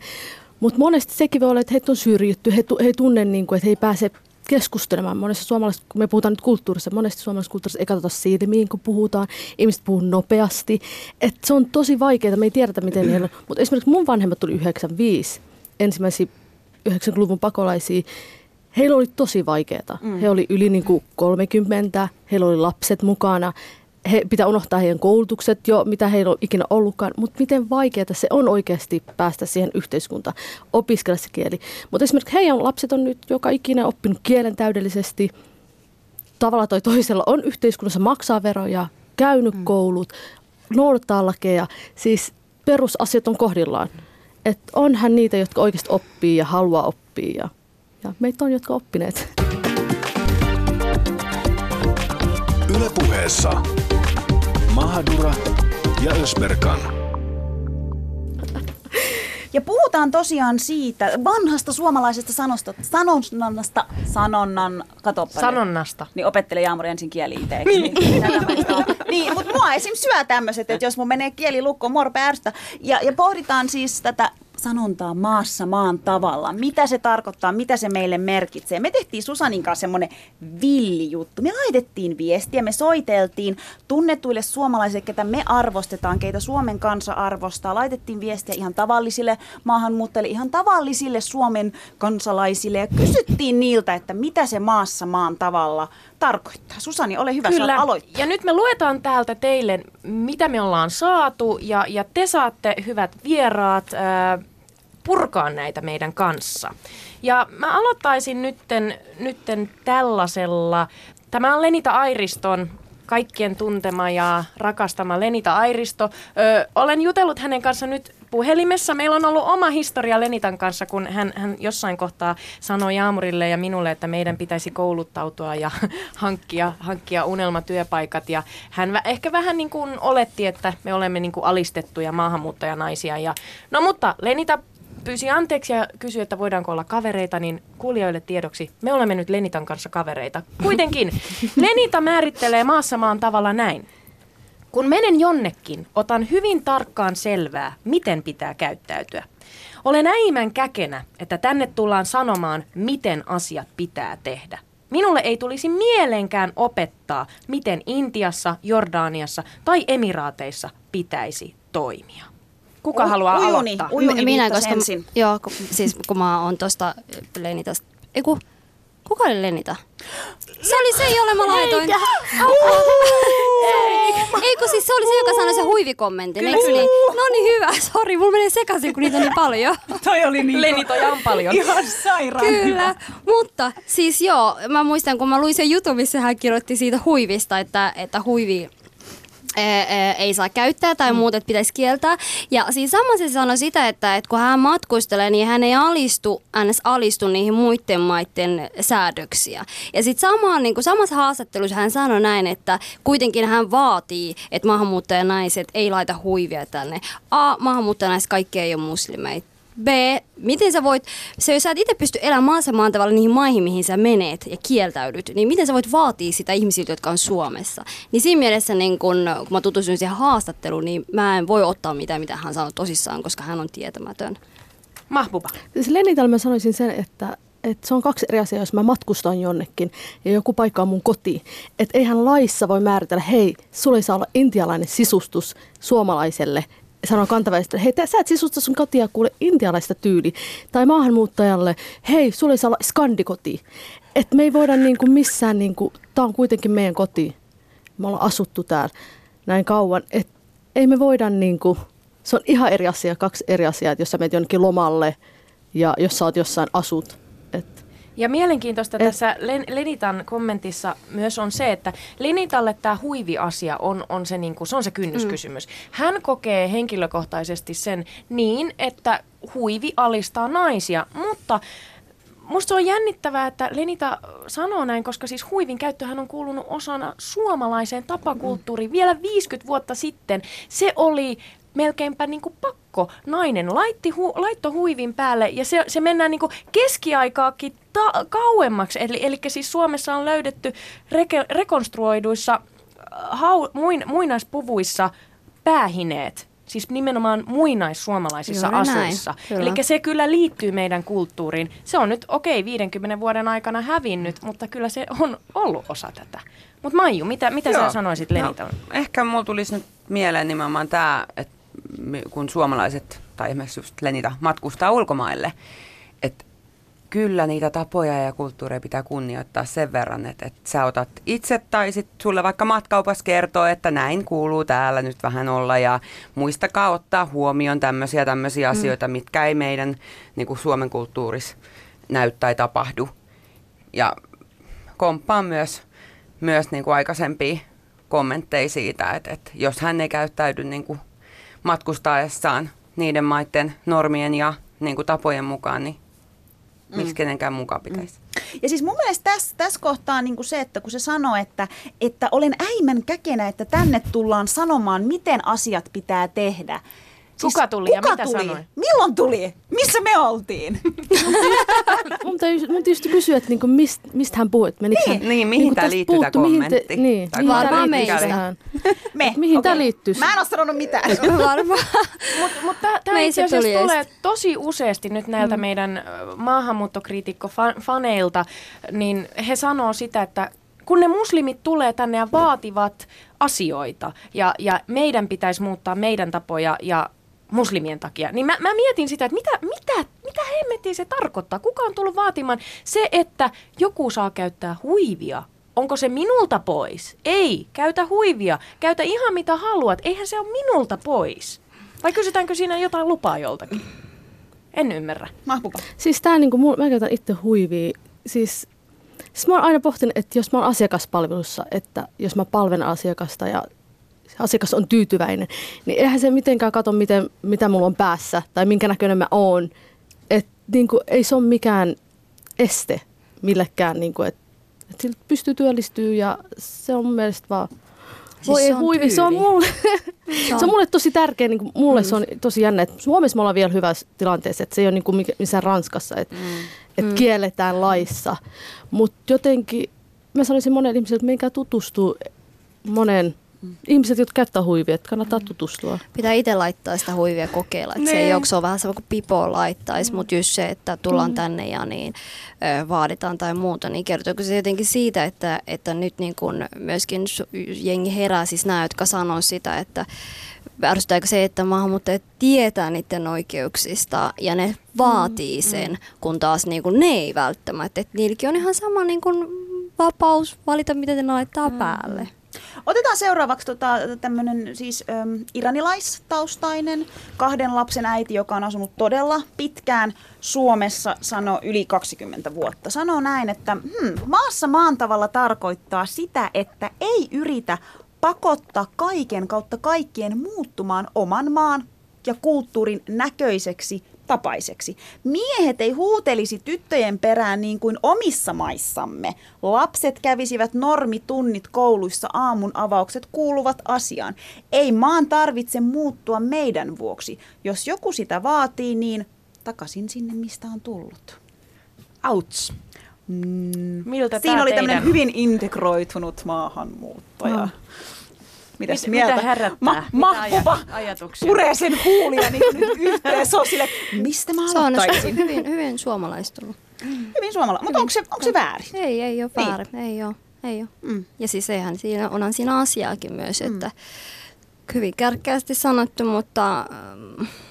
Mutta monesti sekin voi olla, että heitä on syrjitty, he, he ei tunne, niin kuin, että he ei pääse keskustelemaan. Monessa suomalaisessa, kun me puhutaan nyt kulttuurissa, monesti suomalaisessa kulttuurissa ei katsota silmiin, kun puhutaan. Ihmiset puhuu nopeasti. Et se on tosi vaikeaa, me ei tiedetä, miten heillä on. Mutta esimerkiksi mun vanhemmat tuli 95, ensimmäisiä 90-luvun pakolaisia. Heillä oli tosi vaikeaa. Mm. He oli yli niin kuin 30, heillä oli lapset mukana he, pitää unohtaa heidän koulutukset jo, mitä heillä on ikinä ollutkaan, mutta miten vaikeaa se on oikeasti päästä siihen yhteiskuntaan, opiskella se kieli. Mutta esimerkiksi heidän lapset on nyt joka ikinä oppinut kielen täydellisesti, tavalla tai toisella on yhteiskunnassa, maksaa veroja, käynyt mm. koulut, noudattaa lakeja, siis perusasiat on kohdillaan. Et onhan niitä, jotka oikeasti oppii ja haluaa oppia ja, ja meitä on, jotka oppineet. Ylepuheessa Mahadura ja Ösberkan. Ja puhutaan tosiaan siitä vanhasta suomalaisesta sanosta, sanonnasta, sanonnan, katoppa Sanonnasta. Niin opettele Jaamuri ensin kieli itse. Niin, niin mutta mua esim. syö tämmöiset, että jos mun menee kieli lukkoon, morpe ärstä. Ja, ja pohditaan siis tätä sanontaa maassa maan tavalla. Mitä se tarkoittaa, mitä se meille merkitsee. Me tehtiin Susanin kanssa semmoinen villijuttu. Me laitettiin viestiä, me soiteltiin tunnetuille suomalaisille, ketä me arvostetaan, keitä Suomen kansa arvostaa. Laitettiin viestiä ihan tavallisille maahanmuuttajille, ihan tavallisille Suomen kansalaisille ja kysyttiin niiltä, että mitä se maassa maan tavalla tarkoittaa. Susani, ole hyvä, Kyllä. aloittaa. Ja nyt me luetaan täältä teille, mitä me ollaan saatu, ja, ja te saatte, hyvät vieraat, ää, purkaa näitä meidän kanssa. Ja mä aloittaisin nytten, nytten tällaisella. Tämä on Lenita Airiston kaikkien tuntema ja rakastama Lenita Airisto. Ö, olen jutellut hänen kanssa nyt puhelimessa. Meillä on ollut oma historia Lenitan kanssa, kun hän, hän jossain kohtaa sanoi Jaamurille ja minulle, että meidän pitäisi kouluttautua ja hankkia, hankkia unelmatyöpaikat. Ja hän ehkä vähän niin kuin oletti, että me olemme niin kuin alistettuja maahanmuuttajanaisia. Ja, no mutta Lenita pyysi anteeksi ja kysyi, että voidaanko olla kavereita, niin kuulijoille tiedoksi, me olemme nyt Lenitan kanssa kavereita. Kuitenkin, Lenita määrittelee maassa maan tavalla näin. Kun menen jonnekin, otan hyvin tarkkaan selvää, miten pitää käyttäytyä. Olen äimän käkenä, että tänne tullaan sanomaan, miten asiat pitää tehdä. Minulle ei tulisi mieleenkään opettaa, miten Intiassa, Jordaniassa tai Emiraateissa pitäisi toimia. Kuka U- haluaa ujuni, aloittaa? Ujuni Minä, viittasi koska, ensin. joo, kun, siis kun mä oon tosta Lenitasta, ei kun, kuka oli Lenita? Se oli se, jolle mä laitoin. Ei kun siis se oli se, joka sanoi se huivikommentin, eikö niin? No niin hyvä, sori, mulla menee sekaisin, kun niitä on niin paljon. Toi oli niin Lenitoja on paljon. ihan sairaan Kyllä, mutta siis joo, mä muistan kun mä luin sen jutun, missä hän kirjoitti siitä huivista, että, että huivi ei saa käyttää tai mm. muuta, että pitäisi kieltää. Ja siis sama se sanoi sitä, että, että kun hän matkustelee, niin hän ei alistu, ns. alistu niihin muiden maiden säädöksiä. Ja sitten sama, niin kuin samassa haastattelussa hän sanoi näin, että kuitenkin hän vaatii, että maahanmuuttajanaiset ei laita huivia tänne. A, maahanmuuttajanaiset kaikki ei ole muslimeita. B, miten sä voit, se jos sä et itse pysty elämään maassa maan tavalla niihin maihin, mihin sä menet ja kieltäydyt, niin miten sä voit vaatia sitä ihmisiltä, jotka on Suomessa? Niin siinä mielessä, niin kun, kun mä tutustuin siihen haastatteluun, niin mä en voi ottaa mitään, mitä hän sanoi tosissaan, koska hän on tietämätön. Mahbuba. Siis mä sanoisin sen, että, että se on kaksi eri asiaa, jos mä matkustan jonnekin ja joku paikka on mun koti. Että eihän laissa voi määritellä, hei, sulla ei saa olla intialainen sisustus suomalaiselle, sanoo kantaväestölle, hei, sä et sisusta sun kotia kuule intialaista tyyli. Tai maahanmuuttajalle, hei, sulla ei saa olla skandikoti. Että me ei voida niinku missään, niinku, tää on kuitenkin meidän koti. Me ollaan asuttu täällä näin kauan, että ei me voida niinku, se on ihan eri asia, kaksi eri asiaa, että jos sä menet jonnekin lomalle ja jos sä oot jossain asut. Ja mielenkiintoista Et- tässä Len- Lenitan kommentissa myös on se, että Lenitalle tämä huivi-asia on, on, se, niinku, se on se kynnyskysymys. Mm. Hän kokee henkilökohtaisesti sen niin, että huivi alistaa naisia, mutta Musta on jännittävää, että Lenita sanoo näin, koska siis huivin käyttöhän on kuulunut osana suomalaiseen tapakulttuuriin. Vielä 50 vuotta sitten se oli melkeinpä niin kuin pakko. Nainen laitti hu, laitto huivin päälle ja se, se mennään niin kuin keskiaikaakin ta- kauemmaksi. Eli, eli siis Suomessa on löydetty reke, rekonstruoiduissa äh, hau, muin, muinaispuvuissa päähineet Siis nimenomaan muinaissuomalaisissa Juuri asuissa. Eli se kyllä liittyy meidän kulttuuriin. Se on nyt, okei, okay, 50 vuoden aikana hävinnyt, mutta kyllä se on ollut osa tätä. Mutta Maiju, mitä, mitä sä sanoisit Lenita? No, ehkä mulla tulisi nyt mieleen nimenomaan tämä, että kun suomalaiset, tai esimerkiksi just Lenita, matkustaa ulkomaille, että kyllä niitä tapoja ja kulttuureja pitää kunnioittaa sen verran, että, että sä otat itse tai sit sulle vaikka matkaupas kertoo, että näin kuuluu täällä nyt vähän olla ja muistakaa ottaa huomioon tämmöisiä tämmöisiä mm. asioita, mitkä ei meidän niin kuin Suomen kulttuurissa näy tai tapahdu. Ja komppaan myös, myös niin kuin aikaisempia kommentteja siitä, että, että jos hän ei käyttäydy niin kuin matkustaessaan niiden maiden normien ja niin kuin tapojen mukaan, niin miksi kenenkään mukaan pitäisi. Ja siis mun mielestä tässä, tässä kohtaa niin kuin se, että kun se sanoo, että, että olen äimän käkenä, että tänne tullaan sanomaan, miten asiat pitää tehdä. Kuka tuli ja kuka mitä tuli? sanoi? Milloin tuli? Missä me oltiin? Mun täytyy, mun tietysti kysyä, että niinku mist, mistä hän puhui. Että menikö Niin. hän, Niin, mihin niinku tästä liittyy tää puuttu, mihin te- kommentti? Niin, Tai mihin varmaan liittyy? Me. Mihin tää Okei. liittyy? Mä en ole sanonut mitään. Varmaan. Mutta mut tämä itse asiassa tuli tulee est- tosi useasti nyt näiltä mm. meidän maahanmuuttokriitikko-faneilta, niin he sanoo sitä, että kun ne muslimit tulee tänne ja vaativat asioita ja, ja meidän pitäisi muuttaa meidän tapoja ja muslimien takia, niin mä, mä mietin sitä, että mitä, mitä, mitä hemmettiä se tarkoittaa? Kuka on tullut vaatimaan se, että joku saa käyttää huivia? Onko se minulta pois? Ei, käytä huivia. Käytä ihan mitä haluat. Eihän se ole minulta pois. Vai kysytäänkö siinä jotain lupaa joltakin? En ymmärrä. Mahbuba. Siis tää niinku, mä käytän itse huivia. Siis, siis mä oon aina pohtinut, että jos mä oon asiakaspalvelussa, että jos mä palven asiakasta ja asiakas on tyytyväinen, niin eihän se mitenkään kato, miten, mitä mulla on päässä tai minkä näköinen mä oon. Että niinku, ei se ole mikään este millekään, niinku, että et sillä pystyy työllistyä ja se on mun mielestä vaan... Siis Voi se ei on huivi, se on mulle, Se se on mulle tosi tärkeä, niin mulle mm. se on tosi jännä, että Suomessa me ollaan vielä hyvässä tilanteessa, että se ei ole niin kuin missään Ranskassa, että, mm. että Mm. kielletään laissa. Mutta jotenkin mä sanoisin monelle ihmiselle, että menkää tutustua moneen ihmiset, jotka käyttää huivia, että kannattaa tutustua. Pitää itse laittaa sitä huivia kokeilla. Että se ei Niin. ole, se on vähän sama kuin pipo laittaisi, mm. mutta just se, että tullaan mm. tänne ja niin ö, vaaditaan tai muuta, niin kertooko se jotenkin siitä, että, että nyt niin kun myöskin jengi herää, siis nämä, jotka sanoo sitä, että ärsyttääkö se, että maahanmuuttajat tietää niiden oikeuksista ja ne vaatii sen, kun taas niin kun ne ei välttämättä. Että niilläkin on ihan sama niin kun vapaus valita, mitä ne laittaa päälle. Otetaan seuraavaksi tota, tämmöinen siis äm, iranilaistaustainen kahden lapsen äiti, joka on asunut todella pitkään Suomessa, sanoo yli 20 vuotta. Sanoo näin, että hmm, maassa maan tavalla tarkoittaa sitä, että ei yritä pakottaa kaiken kautta kaikkien muuttumaan oman maan ja kulttuurin näköiseksi tapaiseksi. Miehet ei huutelisi tyttöjen perään niin kuin omissa maissamme. Lapset kävisivät normitunnit kouluissa, aamun avaukset kuuluvat asiaan. Ei maan tarvitse muuttua meidän vuoksi. Jos joku sitä vaatii, niin takaisin sinne, mistä on tullut. Outs. Mm. Miltä Siinä oli tämmöinen hyvin integroitunut maahanmuuttaja. No. Mitäs Mit- mieltä? mitä herättää? Ma- aja- ajatuksia? puree sen huulia niin nyt yhteen. Se on sille, mistä mä Se on aloittaisin? hyvin, hyvin suomalaistunut. Hyvin suomala. Mutta onko se, onko se väärin? Ei, ei ole Niin. väärin. Ei ole. Ei ole. Mm. Ja siis eihän siinä, onhan siinä asiaakin myös, että hyvin kärkkäästi sanottu, mutta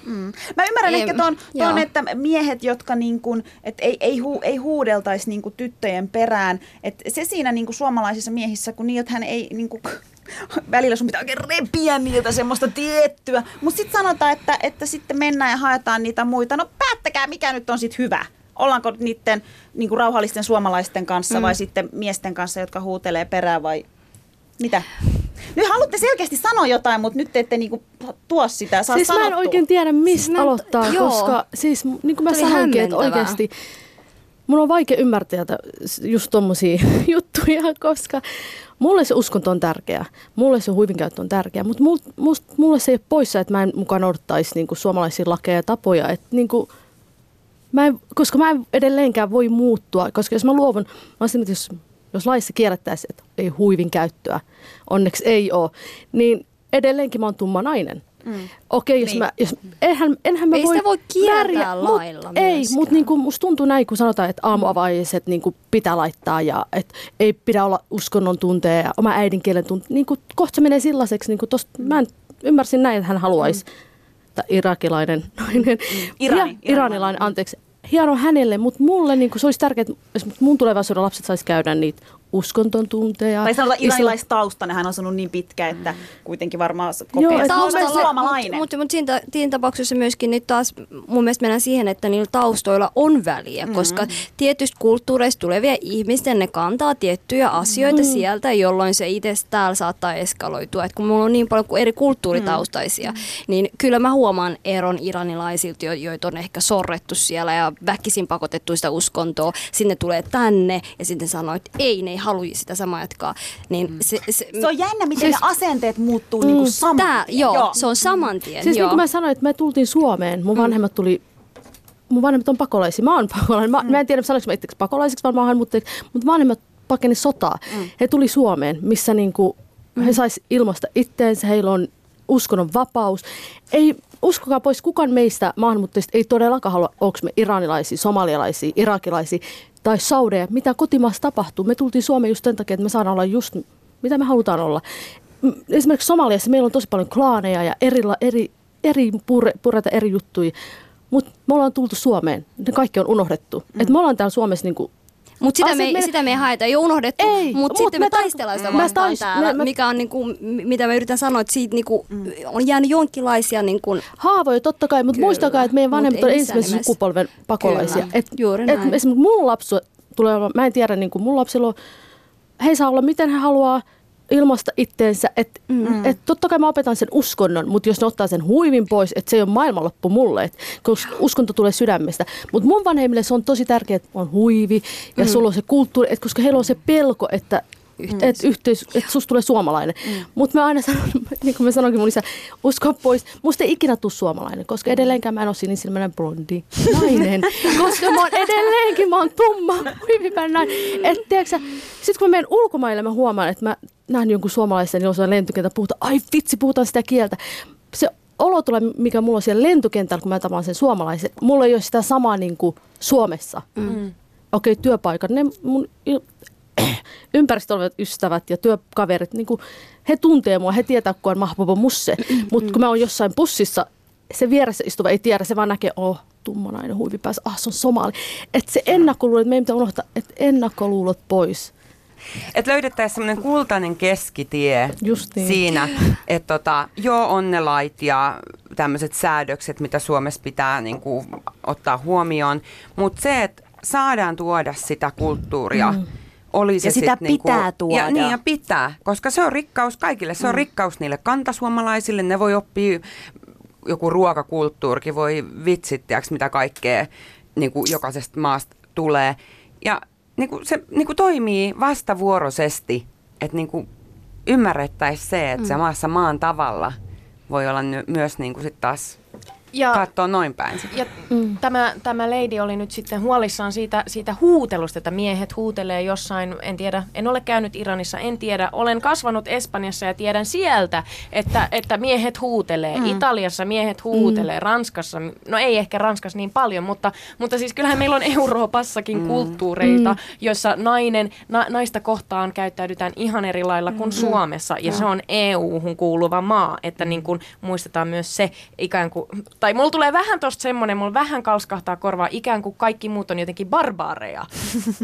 Mm. Mä ymmärrän Ei, ehkä ton, ton että miehet, jotka niin kun, et ei, ei, hu, ei huudeltaisi niin kuin tyttöjen perään. Et se siinä niin kuin suomalaisissa miehissä, kun niin, että hän ei niin kuin, välillä sun pitää oikein repiä niiltä semmoista tiettyä. Mutta sitten sanotaan, että, että sitten mennään ja haetaan niitä muita. No päättäkää, mikä nyt on sitten hyvä. Ollaanko niiden niin kuin rauhallisten suomalaisten kanssa mm. vai sitten miesten kanssa, jotka huutelee perään vai mitä? Nyt haluatte selkeästi sanoa jotain, mutta nyt te ette niinku tuo sitä, saa Siis mä en sanottua. oikein tiedä, mistä Siis aloittaa, joo. koska siis niin kuin mä Tuli sanoinkin, että oikeasti mun on vaikea ymmärtää tätä- just tommosia juttuja, koska mulle se uskonto on tärkeä, mulle se huivinkäyttö on tärkeä, mutta mul, mulle se ei ole poissa, että mä en mukaan noudattaisi niin kuin suomalaisia lakeja ja tapoja, että niin kuin, mä en, koska mä en edelleenkään voi muuttua, koska jos mä luovun, mä että jos, jos laissa kiellettäisiin, että ei huivin käyttöä, onneksi ei ole, niin edelleenkin mä oon tumma nainen. Mm. Okei, jos Niin. mä, jos, eihän, enhän mä Ei voi sitä voi kieltää värjää, lailla mut, Ei, mutta niinku, musta tuntuu näin, kun sanotaan, että aamuavaiset niinku pitää laittaa ja että ei pidä olla uskonnon tunteja ja oma äidinkielen tunteja. Niinku, kohta se menee sellaiseksi, niinku tosta, mä en, ymmärsin näin, että hän haluaisi, tai irakilainen nainen, Irani, ja, iranilainen, anteeksi, hieno hänelle, mutta mulle niinku, se olisi tärkeää, että mun tulevaisuuden lapset sais käydä niitä uskonton tunteja. Tai sanotaan iranilaistaustainen, hän on asunut niin pitkä, että kuitenkin varmaan Joo, kokee, taustalla- suomalainen. Mutta mut siinä, ta- siinä tapauksessa myöskin nyt taas mun mielestä mennään siihen, että niillä taustoilla on väliä, mm-hmm. koska tietystä kulttuureista tulevia ihmisten ne kantaa tiettyjä asioita mm. sieltä, jolloin se itse täällä saattaa eskaloitua. Et kun mulla on niin paljon kuin eri kulttuuritaustaisia, mm. niin kyllä mä huomaan eron iranilaisilta, jo- joita on ehkä sorrettu siellä ja väkisin pakotettu sitä uskontoa. Sinne tulee tänne ja sitten sanoo, että ei, ne ei halua sitä samaa jatkaa. Niin se, se, Se on jännä, miten Siis- ne asenteet muuttuu mm, niinku saman Tää, tien. joo, se on saman tien. Siis joo. niin kuin mä sanoin, että me tultiin Suomeen, mun vanhemmat tuli, mun vanhemmat on pakolaisia, mä oon pakolainen, mä, mä en tiedä sanoinko mä itseksi pakolaisiksi vai maahanmuuttajiksi, mutta vanhemmat pakeni sotaa. He tuli Suomeen, missä niinku he sais ilmasta itteensä, heillä on uskonnon vapaus. Ei, uskokaa pois, kukaan meistä maahanmuuttajista ei todellakaan halua, onko me iranilaisia, somalialaisia, irakilaisia tai saudeja, mitä kotimaassa tapahtuu. Me tultiin Suomeen just sen takia, että me saadaan olla just mitä me halutaan olla. Esimerkiksi Somaliassa meillä on tosi paljon klaaneja ja eri, eri, eri pure, pureita eri juttuja, mutta me ollaan tultu Suomeen. Ne kaikki on unohdettu. Mm. Et me ollaan täällä Suomessa niinku, Mutta sitä, me, meillä- sitä me ei haeta, ei ole unohdettu, Ei, mutta mut sitten me me taistellaan sitä me vastaan tais- täällä, me- me- mikä on niinku, mitä mä yritän sanoa, että siitä niinku, on jäänyt jonkinlaisia niinku, haavoja totta kai, mutta muistakaa, että meidän vanhemmat on ensimmäisen nimessä. sukupolven pakolaisia. Kyllä, Et, juuri et näin. esimerkiksi mun lapsu tulee mä en tiedä, niin kuin mun lapsilla on, he saa olla miten he haluaa ilmaista itteensä. Että mm. et totta kai mä opetan sen uskonnon, mutta jos ne ottaa sen huivin pois, että se ei ole maailmanloppu mulle, et, koska uskonto tulee sydämestä. Mutta mun vanhemmille se on tosi tärkeää, että on huivi ja mm. sulla on se kulttuuri, että koska heillä on se pelko, että että yhteis, et susta tulee suomalainen. Mm. Mutta mä aina sanon, niin kuin mä sanoinkin mun isä, usko pois. Musta ei ikinä tule suomalainen, koska edelleenkään mä en ole sinisilmäinen blondi nainen. koska mä oon edelleenkin, mä oon tumma, huivipään nainen. Et sit kun mä menen ulkomaille, mä huomaan, että mä näen jonkun suomalaisen, niin on lentokentä puhuta, ai vitsi, puhutaan sitä kieltä. Se olo tulee, mikä mulla on siellä lentokentällä, kun mä tapaan sen suomalaisen. Mulla ei ole sitä samaa niin kuin Suomessa. Mm. Okei, okay, työpaikan. Ne mun ympäristöllä olevat ystävät ja työkaverit, niin kuin, he tuntee mua, he tietää, kun on mahpopo musse. Mutta kun mä oon jossain bussissa, se vieressä istuva ei tiedä, se vaan näkee, oh, tummanainen huivi päässä, ah, se on somali. Että se ennakkoluulo, että meidän pitää unohtaa, että ennakkoluulot pois. Että löydettäisiin semmoinen kultainen keskitie Justiin. siinä, että tota, joo on ne lait ja tämmöiset säädökset, mitä Suomessa pitää niin kuin, ottaa huomioon, mutta se, että saadaan tuoda sitä kulttuuria, mm. Oli se Ja sitä sit niinku- pitää tuoda. Ja, niin, ja pitää, koska se on rikkaus kaikille. Se on rikkaus niille kantasuomalaisille, ne voi oppia joku ruokakulttuurikin, voi vitsit, tiiäks, mitä kaikkea niin kuin jokaisesta maasta tulee. Ja niin kuin se niin kuin toimii vastavuoroisesti, että niin kuin ymmärrettäisiin se, että mm. se maassa maan tavalla voi olla ny- myös niin kuin sit taas Ja, katsoa noin päin. sitä. ja mm. tämä, tämä lady oli nyt sitten huolissaan siitä, siitä huutelusta, että miehet huutelee jossain, en tiedä, en ole käynyt Iranissa, en tiedä. Olen kasvanut Espanjassa ja tiedän sieltä, että, että miehet huutelee. Mm. Italiassa miehet huutelee, mm. Ranskassa, no ei ehkä Ranskassa niin paljon, mutta, mutta siis kyllähän meillä on Euroopassakin mm. kulttuureita, mm. joissa nainen, na, naista kohtaan käyttäydytään ihan eri lailla kuin mm. Suomessa, ja se on EU-hun kuuluva maa, että niin kuin muistetaan myös se ikään kuin, tai mulla tulee vähän tosta semmoinen, mulla vähän kalskahtaa korvaa, ikään kuin kaikki muut on jotenkin barbaareja,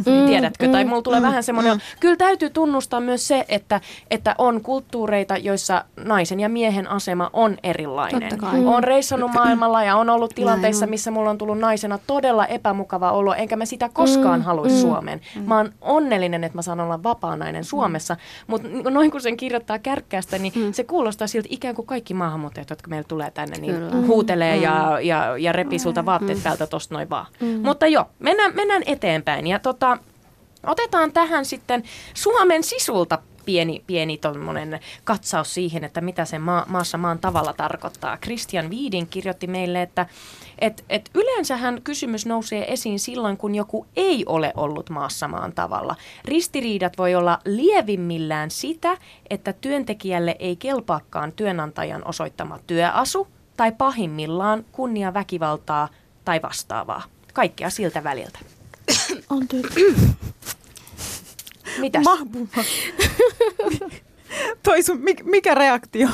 tiedätkö? Tai mulla tulee vähän semmoinen, kyllä täytyy tunnustaa myös se, että, että on kulttuureita, joissa naisen ja miehen asema on erilainen. Kai. On reissannut maailmalla ja on ollut tilanteissa, missä mulla on tullut naisena todella epämukava olo, enkä mä sitä koskaan haluaisi Suomeen. Mä oon onnellinen, että mä saan olla vapaa nainen Suomessa, mutta noin kun sen kirjoittaa kärkkäästä, niin se kuulostaa siltä ikään kuin kaikki maahanmuuttajat, jotka meillä tulee tänne, niin Kyllä. huutelee ja, ja, ja repii sulta vaatteet päältä tosta noin vaan. Mutta joo, mennään, mennään eteenpäin ja tota, otetaan tähän sitten Suomen sisulta pieni, pieni tommonen katsaus siihen, että mitä se maa, maassa maan tavalla tarkoittaa. Christian Viidin kirjoitti meille, että et, et yleensähän kysymys nousee esiin silloin, kun joku ei ole ollut maassa maan tavalla. Ristiriidat voi olla lievimmillään sitä, että työntekijälle ei kelpaakaan työnantajan osoittama työasu tai pahimmillaan kunnia väkivaltaa tai vastaavaa. Kaikkea siltä väliltä. Anteeksi. Mitäs? Mahbuma. Toi sun, mik- mikä reaktio?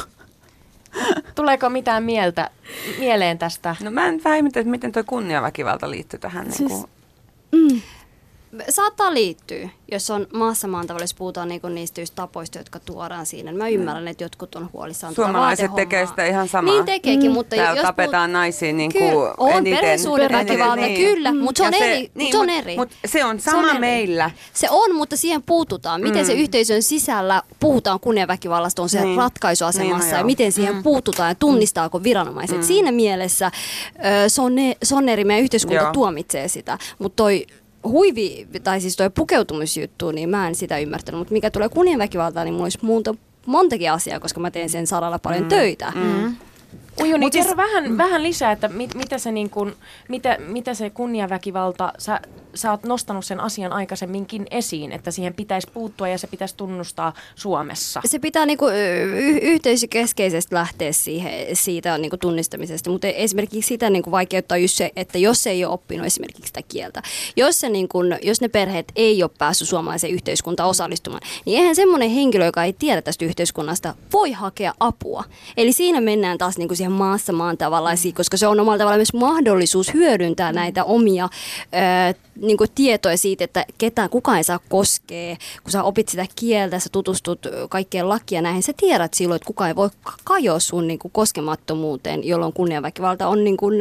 Tuleeko mitään mieltä, mieleen tästä? No mä en vähemmän, että miten toi kunniaväkivalta liittyy tähän. Siis- Niin kuin, Saattaa liittyä, jos on maassa maan tavalla, jos puhutaan niinku niistä tapoista, jotka tuodaan siinä. Mä ymmärrän, että jotkut on huolissaan. Suomalaiset tekee sitä ihan samaa. Niin tekeekin, mutta Täällä jos tapetaan naisia niin kuin Kyllä, on eniten. perhesuhdeväkivalta, Niin. kyllä, mutta se on Ja eri. niin, se on mut- eri. Mut se on Se sama eri. meillä. Se on, mutta siihen puututaan. Miten mm. se yhteisön sisällä puhutaan kunniaväkivallasta on se Niin. ratkaisuasemassa Niin, ja miten siihen mm. puututaan ja tunnistaako viranomaiset. Mm. Siinä mielessä ö, se, on ne, se on eri, meidän yhteiskunta Joo. tuomitsee sitä, mutta toi huivi, tai siis toi pukeutumisjuttu, niin mä en sitä ymmärtänyt, mutta mikä tulee kunniaväkivaltaan, niin mulla olisi muuta, montakin asiaa, koska mä teen sen saralla paljon mm. töitä. Mm. Uju, niin Mut siis- kerro vähän, mm. vähän lisää, että mit, mitä, se niin kun, mitä, mitä se kunniaväkivalta, sä, sä oot nostanut sen asian aikaisemminkin esiin, että siihen pitäisi puuttua ja se pitäisi tunnustaa Suomessa. Se pitää niinku, y- yhteisökeskeisesti lähteä siihen, siitä niinku tunnistamisesta, mutta esimerkiksi sitä niinku vaikeuttaa just se, että jos ei ole oppinut esimerkiksi sitä kieltä, jos, se niinku, jos ne perheet ei ole päässyt suomalaiseen yhteiskuntaan osallistumaan, niin eihän semmoinen henkilö, joka ei tiedä tästä yhteiskunnasta, voi hakea apua. Eli siinä mennään taas niinku siihen maassa maan tavallaisiin, koska se on omalla tavalla myös mahdollisuus hyödyntää näitä omia ö, niin kuin tietoja siitä, että ketään kukaan ei saa koskea. Kun sä opit sitä kieltä, sä tutustut kaikkeen lakia näihin, sä tiedät silloin, että kukaan ei voi kajoa sun niin kuin koskemattomuuteen, jolloin kunniaväkivalta on niin kuin,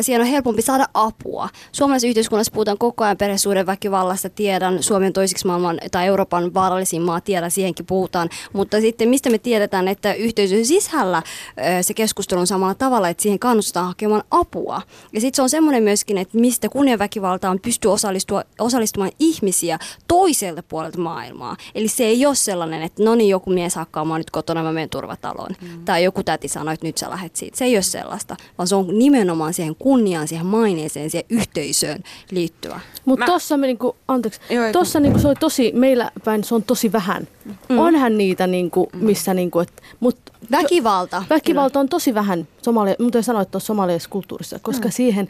siihen on helpompi saada apua. Suomalaisessa yhteiskunnassa puhutaan koko ajan perhesuhdeväkivallasta, tiedän Suomen toisiksi maailman tai Euroopan vaarallisin maa, tiedän, siihenkin puhutaan. Mutta sitten mistä me tiedetään, että yhteisön sisällä se keskustelu on samalla tavalla, että siihen kannustetaan hakemaan apua. Ja sitten se on semmoinen myöskin, että mistä kunniaväkivaltaan pystyy osallistua, osallistumaan ihmisiä toiselta puolelta maailmaa. Eli se ei ole sellainen, että no niin, joku mies hakkaa mua nyt kotona, mä menen turvataloon. Mm. Tai joku täti sanoo, että nyt sä lähdet siitä. Se ei ole sellaista, vaan se on nimenomaan siihen kunniaan, siihen maineeseen, siihen yhteisöön liittyvä. Mutta tossa me niinku, anteeksi, Joo, ei tossa niinku se oli tosi, meillä päin se on tosi vähän. Mm. Onhan niitä niinku, missä niinku, et, mut Väkivalta. väkivalta on tosi vähän, somalia, mutta sanoit tuossa somalialaisessa kulttuurissa, koska mm. siihen,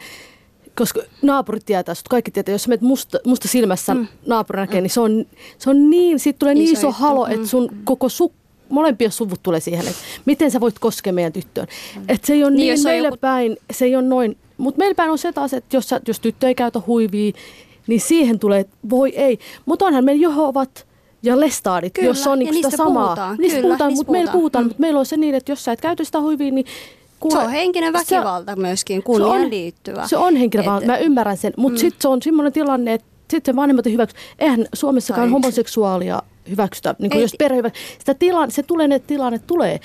koska naapurit tietää, sut kaikki tietää, jos menet musta, musta silmässä mm. naapuri näkee, niin se on, se on niin, siitä tulee niin Iso iso juttu. halo, että sun koko su, molempia suvut tulee siihen, että miten sä voit koskea meidän tyttöön. Että se ei ole Niin, niin, meille joku- päin, se ei ole noin, mutta meillä päin on se taas, että jos, sä, jos tyttö ei käytä huivia, niin siihen tulee, että voi ei. Mutta onhan meillä Jehovat ja lestaadit, Kyllä, jos on niinku sitä samaa. puhutaan, Niistä kyllä, puhutaan, mutta meillä puhutaan. Mm. mutta meillä on se niin, että jos sä et käytä sitä huivia, niin kuule, Se on henkinen se- väkivalta myöskin, se kunniaan on- liittyvä. Se on henkinen väkivalta, mä ymmärrän sen, mutta mm. sitten se on semmoinen tilanne, että sitten vanhemmat ei hyväksy. Eihän Suomessakaan homoseksuaalia hyväksytä, niin kuin jos perhe hyvä, sitä tilanne, se tulee, ne tilanne tulee.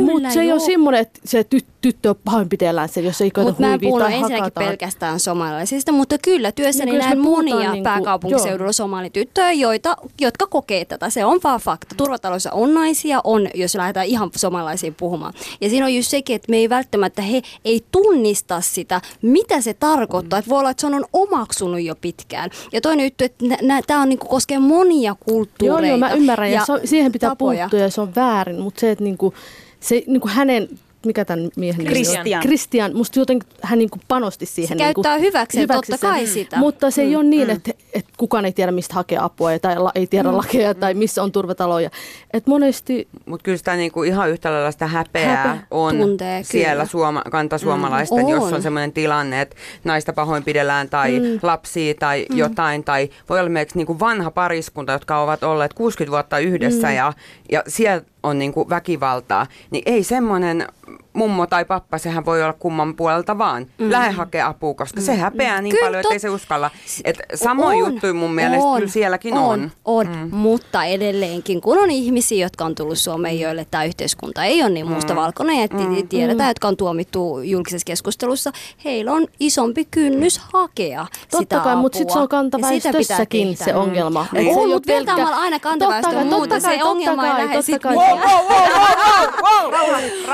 Mutta se ei joo. ole semmoinen, että se ty, tyttö pahoinpitellään sen, jos ei koeta huivia tai ensinnäkin hakataan. pelkästään somalialaisista, mutta kyllä työssäni Niin, näen monia niinku- pääkaupunkiseudulla somalityttöjä, joita, jotka kokee tätä. Se on vaan fakta. Turvataloissa on naisia, on, jos lähdetään ihan somalaisiin puhumaan. Ja siinä on just sekin, että me ei välttämättä, he ei tunnista sitä, mitä se tarkoittaa. Että voi olla, että se on omaksunut jo pitkään. Ja toinen juttu, että tämä on niinku koskee monia kulttuureita. Joo, joo, mä ymmärrän ja, ja se on, siihen pitää tapoja. puuttua ja se on väärin, mutta se, että niinku, se, niinku hänen, mikä tämän miehen nimi on? Christian. Christian, musta jotenkin hän niinku panosti siihen. Se niinku, käyttää hyväkseen, totta sen. kai sitä. Mutta se ei Mm, ole niin, että, että kukaan ei tiedä, mistä hakea apua ja- tai la, ei tiedä Mm. lakeja tai missä on turvataloja. Et monesti Mutta kyllä sitä niinku ihan yhtä lailla sitä häpeää Häpeä on tuntee, siellä suoma, kantasuomalaisten, Mm. jos On. on sellainen tilanne, että naista pahoinpidellään tai mm. lapsia tai mm. jotain. Tai voi olla esimerkiksi niinku vanha pariskunta, jotka ovat olleet 60 vuotta yhdessä mm. ja, ja siellä on niinku väkivaltaa. Niin ei semmoinen mummo tai pappa, sehän voi olla kumman puolelta vaan. Mm. Lähde hakea apua, koska mm. se häpeää niin Kyllä, paljon, että ei tot- se uskalla. Et samoin On, juttuja mun mielestä on, kyllä sielläkin on. On, on. Mm. mutta edelleenkin, kun on ihmisiä, jotka on tullut Suomeen, joille tämä yhteiskunta ei ole niin mustavalkoinen, ja mm. tiedetään, jotka on tuomittu julkisessa keskustelussa, heillä on isompi kynnys hakea Totta sitä kai, mutta apua. sitten se on kantaväestössäkin se ongelma. Mm. Ei On, mutta pelkkä- aina kantaväestöön Totta kai, muuten, totta kai, se ongelma ei lähde kai, sit totta kai. Rauha.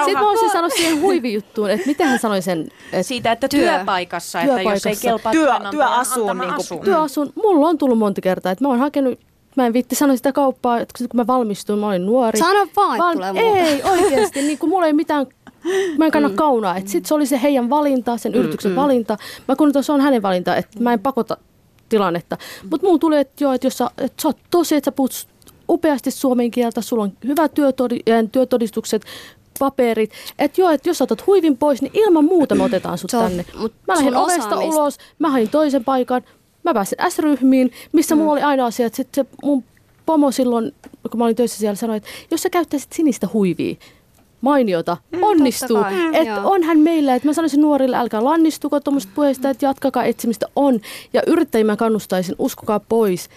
Sitten mä sanoa siihen huivijuttuun, että miten hän sanoi sen, että Siitä, että Työ. työpaikassa, että jos ei Työpaikassa. kelpaa Työ- työasuun antama niinku- asu. työasun, mulla on tullut monta kertaa, että mä oon hakenut Mä en viitti sanoa sitä kauppaa, että kun mä valmistuin, mä olin nuori. Sano vaan, että tulee muuta. Ei, oikeasti, niin kuin mulla ei mitään, mä en kanna mm. kaunaa. Että sit se oli se heidän valinta, sen yrityksen mm. valinta. Mä kun se on hänen valinta, että mä en pakota tilannetta. Mutta mulla tuli, että joo, että jos sä, että sä oot tosi, että sä puhut upeasti suomen kieltä, sulla on hyvät työtodi, työtodistukset, paperit. Että joo, että jos otat huivin pois, niin ilman muuta me otetaan sut tänne. mut Mä lähdin ovesta ulos, mä hain toisen paikan, mä pääsin S-ryhmiin, missä mm. mulla oli aina asia, että sit se mun pomo silloin, kun mä olin töissä siellä, sanoi, että jos sä käyttäisit sinistä huivia, mainiota, mm, onnistuu. Että onhan meillä, että mä sanoisin nuorille, älkää lannistuko tuommoista puheista, että jatkakaa etsimistä on. Ja yrittäjiä mä kannustaisin, uskokaa pois.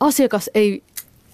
Asiakas ei,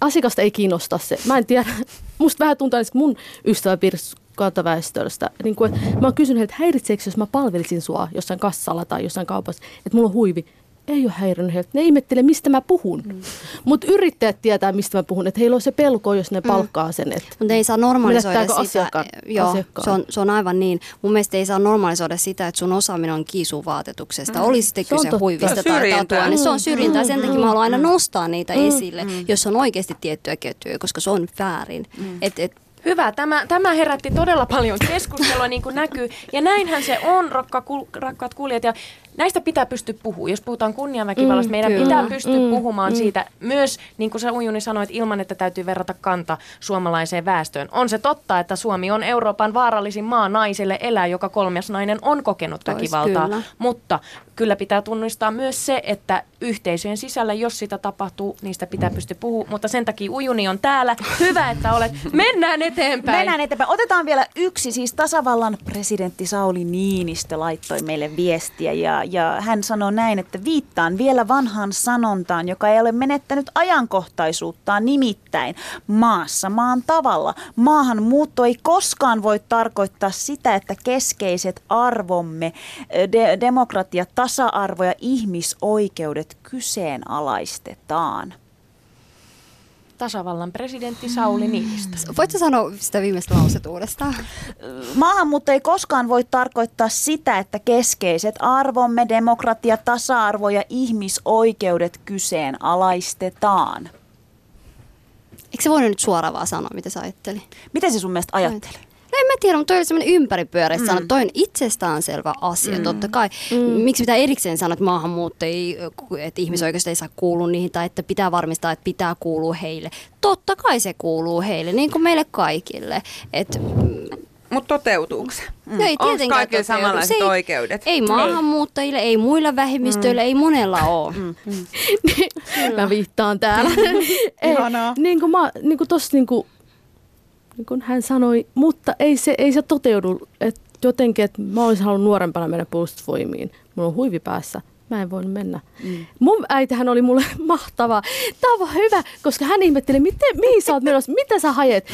asiakasta ei kiinnosta se. Mä en tiedä, musta vähän tuntuu, että mun ystäväpiirissä kantaväestöstä. Niin kuin, mä oon kysynyt, että häiritseekö, jos mä palvelisin sua jossain kassalla tai jossain kaupassa, että mulla on huivi. Ei ole häirinnyt heiltä. Ne ihmettelee, mistä mä puhun. Mm. Mutta yrittäjät tietää, mistä mä puhun. Että heillä on se pelko, jos ne palkkaa sen. Että Mutta ei saa normalisoida sitä. asiakkaan- Joo, asiakkaan? se on, se on aivan niin. Mun mielestä ei saa normalisoida sitä, että sun osaaminen on kiisuvaatetuksesta. Mm. Oli sitten Se on kyse totta. huivista Se on tai syrjintää. tatua, niin se on syrjintää. Mm. Sen takia mä haluan aina nostaa niitä esille, jos on oikeasti tiettyjä ketjuja, koska se on väärin. Et, et, Hyvä. Tämä, tämä herätti todella paljon keskustelua, niin kuin näkyy. Ja näinhän se on, rakka, kul, rakkaat kuulijat. Ja näistä pitää pystyä puhumaan. Jos puhutaan kunniaväkivallasta, Mm, meidän kyllä. pitää pystyä Mm, puhumaan mm. siitä myös, niin kuin sä Ujuni sanoit, ilman, että täytyy verrata kanta suomalaiseen väestöön. On se totta, että Suomi on Euroopan vaarallisin maa naiselle elää, joka kolmas nainen on kokenut Tois, väkivaltaa. kyllä. Mutta kyllä pitää tunnistaa myös se, että yhteisöjen sisällä, jos sitä tapahtuu, niistä pitää pystyä puhumaan. Mutta sen takia Ujuni on täällä. Hyvä, että olet. Mennään eteenpäin. Mennään eteenpäin. Otetaan vielä yksi, siis tasavallan presidentti Sauli Niinistö laittoi meille viestiä ja, ja hän sanoi näin, että viittaan vielä vanhaan sanontaan, joka ei ole menettänyt ajankohtaisuuttaan nimittäin maassa maan tavalla. Maahanmuutto ei koskaan voi tarkoittaa sitä, että keskeiset arvomme, de- demokratia, tasa-arvo ja ihmisoikeudet kyseenalaistetaan. Tasavallan presidentti Sauli Niinistö. voitko sanoa sitä viimeistä lauset uudestaan? Maahanmuutto ei koskaan voi tarkoittaa sitä, että keskeiset arvomme, demokratia, tasa-arvo ja ihmisoikeudet kyseenalaistetaan. Eikö se voinut nyt suoraan vaan sanoa, mitä sä ajatteli? Miten se sun mielestä ajatteli? No en mä tiedä, mutta toi oli semmoinen ympäripyöreä mm. sana. Toi on itsestäänselvä asia, mm. totta kai. Mm. Miksi pitää erikseen sanoa, että maahanmuutto ei, että ihmisoikeudet ei saa kuulua niihin tai että pitää varmistaa, että pitää kuulua heille. Totta kai se kuuluu heille, niin kuin meille kaikille. Et, Mutta toteutuuko se? no ei Onko kaikilla samanlaiset Se ei, oikeudet? Ei maahanmuuttajille, ei muilla vähemmistöillä, ei monella ole. Mm. mä viittaan täällä. ei, niin kuin, mä, niin kuin tossa niin kuin, niin kuin hän sanoi, mutta ei se, ei se toteudu. Et jotenkin, että mä olisin halunnut nuorempana mennä puolustusvoimiin. Mulla on huivi päässä. Mä en voinut mennä. Mm. Mun äitihän oli mulle mahtava. Tämä on hyvä, koska hän ihmetteli, miten, mihin sä oot menossa, mitä sä hajet.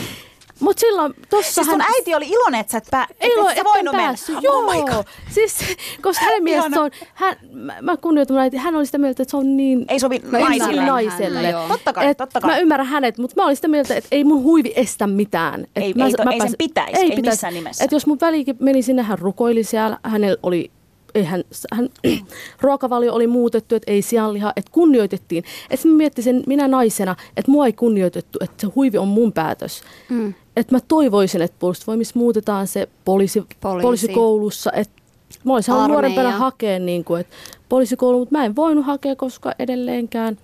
Mutta silloin tossa Siis hän... sun äiti oli iloinen, että sä et, pää, Ei et, sä voinut mennä. päässyt. Joo, Oh my God. siis, koska hänen mielestä se on, hän, mä, mä kunnioitan mun äiti, hän oli sitä mieltä, että se on niin Ei sovi Mä naisille. ymmärrän naiselle. häntä, joo. Totta kai, Et totta kai. Mä ymmärrän hänet, mutta mä olin sitä mieltä, että ei mun huivi estä mitään. Et Ei- mä, ei to- ei sen pääsin- pitäisi, ei missään nimessä. Et jos mun välikin meni sinne, hän rukoili siellä, hänellä oli ei hän, ruokavalio oli muutettu, että ei sianliha, että kunnioitettiin. Että mä miettisin minä naisena, että mua ei kunnioitettu, että se huivi on mun päätös. Mm. Että mä toivoisin, että puolustusvoimissa muutetaan se poliisi, Poliisi. poliisikoulussa, että mä olisin halunnut nuorempana hakea niin kuin, että poliisikoulu, mutta mä en voinut hakea, koska edelleenkään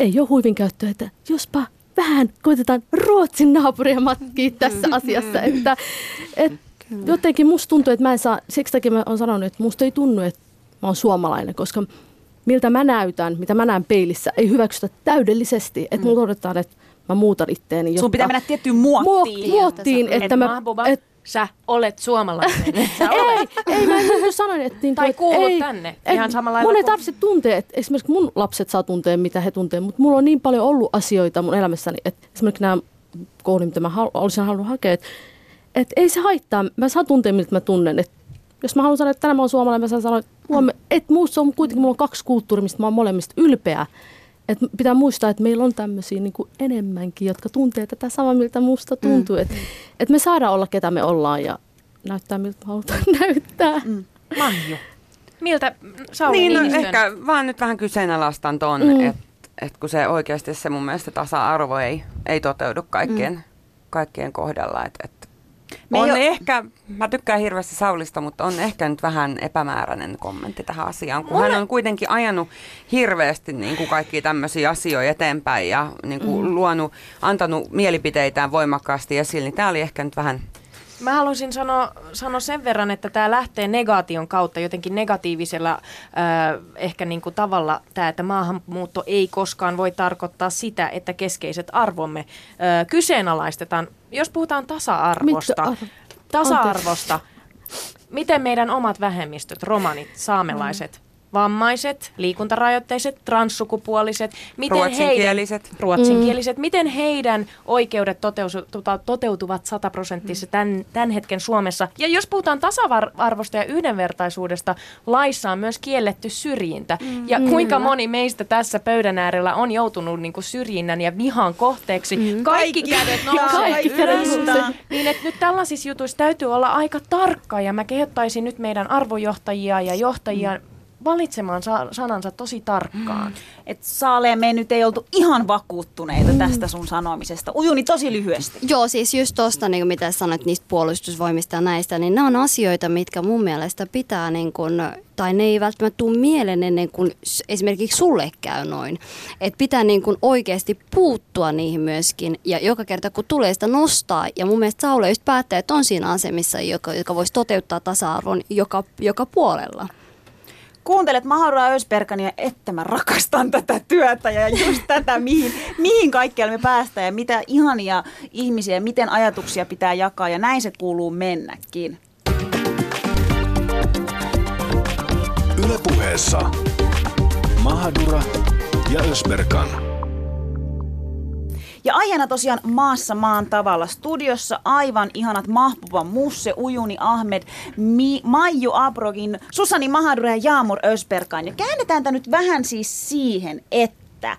ei ole huivin käyttöä, että jospa vähän koitetaan Ruotsin naapuria matkia tässä asiassa, että, että jotenkin musta tuntuu, että mä en saa, siksi takia mä oon sanonut, että musta ei tunnu, että mä oon suomalainen, koska miltä mä näytän, mitä mä näen peilissä, ei hyväksytä täydellisesti, että mulla odotetaan, että mä muutan itteeni. Sun pitää mennä tiettyyn muottiin. muottiin, Että että sä- mä, Mahbuba. et, sä olet suomalainen. Sä Ei, olet. ei mä en niin sanoin, että... Niin Tai kuin, kuulut ei, tänne, ei, ihan samalla lailla Mun ei kuin- tarvitse tuntea, että esimerkiksi mun lapset saa tuntea, mitä he tuntee, mutta mulla on niin paljon ollut asioita mun elämässäni, että esimerkiksi nämä koulut, mitä mä hal- olisin halunnut hakea, että, että ei se haittaa, mä saan tuntea, miltä mä tunnen. Että jos mä haluan sanoa, että tänään mä oon suomalainen, mä saan sanoa, että, huomenna- että muussa on kuitenkin, mulla on kaksi kulttuuria, mistä mä oon molemmista ylpeä. Et pitää muistaa, että meillä on tämmöisiä niin kuin enemmänkin, jotka tuntee tätä samaa, miltä musta tuntuu. Mm. Että et me saadaan olla, ketä me ollaan ja näyttää, miltä me halutaan näyttää. Mm. Manju. Miltä Sauli Niin, no, ehkä vaan nyt vähän kyseenalaistan ton, mm. että et kun se oikeasti se mun mielestä tasa-arvo ei, ei toteudu kaikkien, mm. kaikkien kohdalla. Et, et Me on jo- ehkä, mä tykkään hirveästi Saulista, mutta on ehkä nyt vähän epämääräinen kommentti tähän asiaan, kun Mulle- hän on kuitenkin ajanut hirveästi niin kuin kaikkia tämmöisiä asioita eteenpäin ja niin kuin mm. luonut, antanut mielipiteitään voimakkaasti esille, niin tämä oli ehkä nyt vähän Mä haluaisin sanoa, sanoa sen verran, että tämä lähtee negaation kautta jotenkin negatiivisella äh, ehkä niinku tavalla tämä, että maahanmuutto ei koskaan voi tarkoittaa sitä, että keskeiset arvomme äh, kyseenalaistetaan. Jos puhutaan tasa-arvosta, arv- tasa-arvosta, miten meidän omat vähemmistöt, romanit, saamelaiset, vammaiset, liikuntarajoitteiset, transsukupuoliset, miten Ruotsinkieliset. Heidän, ruotsinkieliset, miten heidän oikeudet toteutuvat, toteutuvat sataprosenttisesti tämän, tämän hetken Suomessa. Ja jos puhutaan tasa-arvosta ja yhdenvertaisuudesta, laissa on myös kielletty syrjintä. Ja kuinka moni meistä tässä pöydän äärellä on joutunut niin kuin syrjinnän ja vihan kohteeksi. Kaikki Kaikki kädet kädet nousee Kaikki kädet ylös. nousee. Niin, että nyt tällaisissa jutuissa täytyy olla aika tarkka ja mä kehottaisin nyt meidän arvojohtajia ja johtajia valitsemaan sa- sanansa tosi tarkkaan. Et Saaleen me nyt ei oltu ihan vakuuttuneita tästä sun sanomisesta. Ujuni tosi lyhyesti. Joo, siis just tuosta, niin mitä sanoit niistä puolustusvoimista ja näistä, niin nämä on asioita, mitkä mun mielestä pitää, niin kun, tai ne ei välttämättä tule mieleen ennen kuin esimerkiksi sulle käy noin. Että pitää niin kun oikeasti puuttua niihin myöskin, ja joka kerta kun tulee sitä nostaa, ja mun mielestä Saule just päättää, että on siinä asemissa, joka, joka voisi toteuttaa tasa-arvon joka, joka puolella. Kuuntelet Mahara Ösbergania, että mä rakastan tätä työtä ja just tätä, mihin, mihin kaikkialle me päästään ja mitä ihania ihmisiä, miten ajatuksia pitää jakaa ja näin se kuuluu mennäkin. Ylepuheessa Mahadura ja Ösberkan. Ja aiheena tosiaan maassa maan tavalla. Studiossa aivan ihanat Mahbuba Musse, Ujuni Ahmed, Mi- Maiju Abrogin, Susani Mahadura ja Jaamur Ösberkan. Ja käännetään tämä nyt vähän siis siihen, että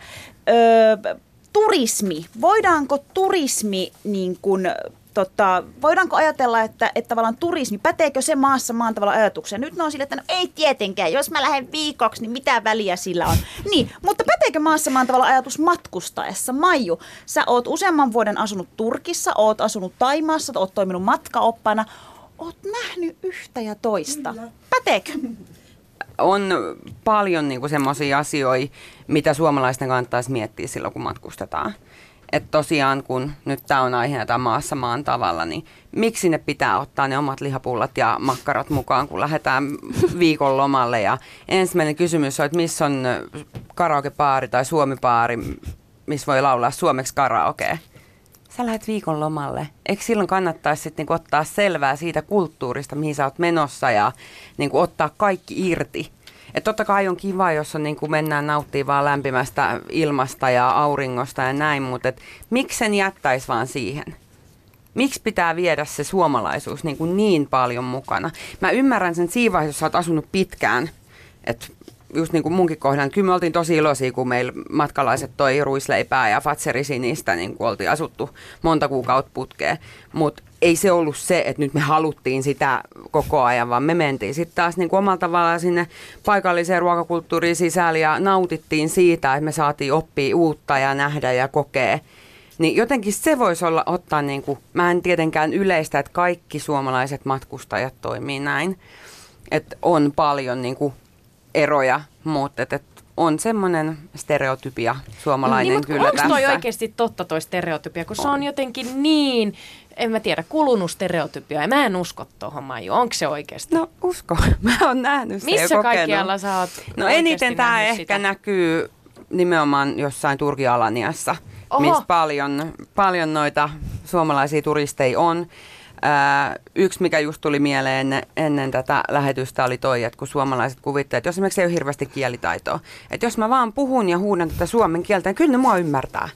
öö, turismi, voidaanko turismi niin kuin, Tota, voidaanko ajatella, että, että tavallaan turismi, päteekö se maassa maan tavalla ajatukseen? Nyt ne on sille, että no ei tietenkään, jos mä lähden viikoksi, niin mitä väliä sillä on? Niin, mutta päteekö maassa maan tavalla ajatus matkustaessa? Maiju, sä oot useamman vuoden asunut Turkissa, oot asunut Taimaassa, oot toiminut matkaoppana, oot nähnyt yhtä ja toista. Päteekö? on paljon niinku semmoisia asioita, mitä suomalaisten kannattaisi miettiä silloin, kun matkustetaan. Että tosiaan, kun nyt tämä on aiheena tämä maassa maan tavalla, niin miksi ne pitää ottaa ne omat lihapullat ja makkarat mukaan, kun lähdetään viikon lomalle. Ja ensimmäinen kysymys on, että missä on karaokepaari tai suomipaari, missä voi laulaa suomeksi karaokea. Sä lähdet viikon lomalle. Eikö silloin kannattaisi sitten niinku ottaa selvää siitä kulttuurista, mihin sä oot menossa ja niinku ottaa kaikki irti? Et totta kai on kiva, jos on, niinku mennään nauttimaan vaan lämpimästä ilmasta ja auringosta ja näin, mutta et, miksi sen jättäisi vaan siihen? Miksi pitää viedä se suomalaisuus niin, kuin niin paljon mukana? Mä ymmärrän sen siinä vaiheessa, jos sä oot asunut pitkään, että just niin kuin munkin kohdalla, kyllä me oltiin tosi iloisia, kun meillä matkalaiset toi ruisleipää ja fatserisi niistä, niin kuin oltiin asuttu monta kuukautta putkeen. Mutta ei se ollut se, että nyt me haluttiin sitä koko ajan, vaan me mentiin sitten taas niin kuin omalla tavallaan sinne paikalliseen ruokakulttuuriin sisälle ja nautittiin siitä, että me saatiin oppia uutta ja nähdä ja kokea. Niin jotenkin se voisi olla ottaa, niin kuin, mä en tietenkään yleistä, että kaikki suomalaiset matkustajat toimii näin. Että on paljon niin kuin, eroja, mutta et, et on semmoinen stereotypia suomalainen niin, kyllä onko toi oikeasti totta toi stereotypia, kun se on jotenkin niin, en mä tiedä, kulunut stereotypia ja mä en usko tuohon Maiju, onko se oikeasti? No usko, mä oon nähnyt sen Missä kokenut. kaikkialla sä oot No eniten tämä ehkä sitä? näkyy nimenomaan jossain Turkin Alaniassa, Oho. missä paljon, paljon noita suomalaisia turisteja on. Ää, yksi, mikä just tuli mieleen ennen, ennen tätä lähetystä, oli toi, että kun suomalaiset kuvittelevat, että jos esimerkiksi ei ole hirveästi kielitaitoa, että jos mä vaan puhun ja huudan tätä suomen kieltä, niin kyllä ne mua ymmärtää.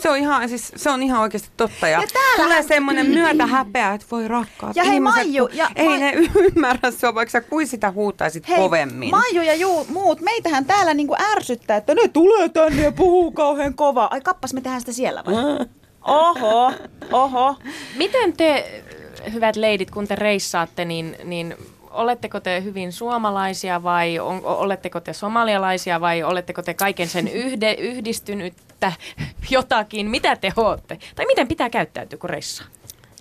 Se on ihan, siis, se on ihan oikeasti totta. Ja, Ja täällä- tulee semmoinen myötä häpeä, että voi rakkaat Ja hei, ihmiset, Maiju, ja ei Ma- ne ymmärrä sua, vaikka sä kuin sitä huutaisit Hei, kovemmin. Maiju ja juu, muut, meitähän täällä niinku ärsyttää, että ne tulee tänne ja puhuu kauhean kovaa. Ai kappas, me tehdään sitä siellä vai? Oho, oho. Miten te, hyvät leidit, kun te reissaatte, niin, niin oletteko te hyvin suomalaisia vai on, oletteko te somalialaisia vai oletteko te kaiken sen yhde, yhdistynyttä jotakin? Mitä te ootte? Tai miten pitää käyttäytyä, kun reissaa?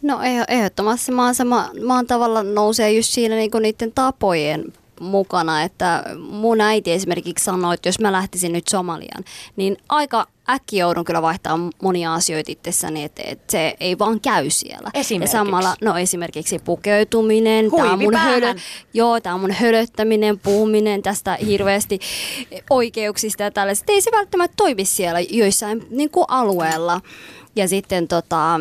No eh- ehdottomasti maan, sama, maan tavalla nousee just siinä niinku niiden tapojen mukana, että mun äiti esimerkiksi sanoi, että jos mä lähtisin nyt Somaliaan, niin aika äkkiä joudun kyllä vaihtaa monia asioita itsessäni, että, että se ei vaan käy siellä. Esimerkiksi? Ja samalla, no esimerkiksi pukeutuminen, tää on mun hölö, joo, tämä on mun hölöttäminen, puhuminen tästä hirveästi oikeuksista ja tällaisista. Ei se välttämättä toimi siellä joissain niin kuin alueella. Ja sitten tota,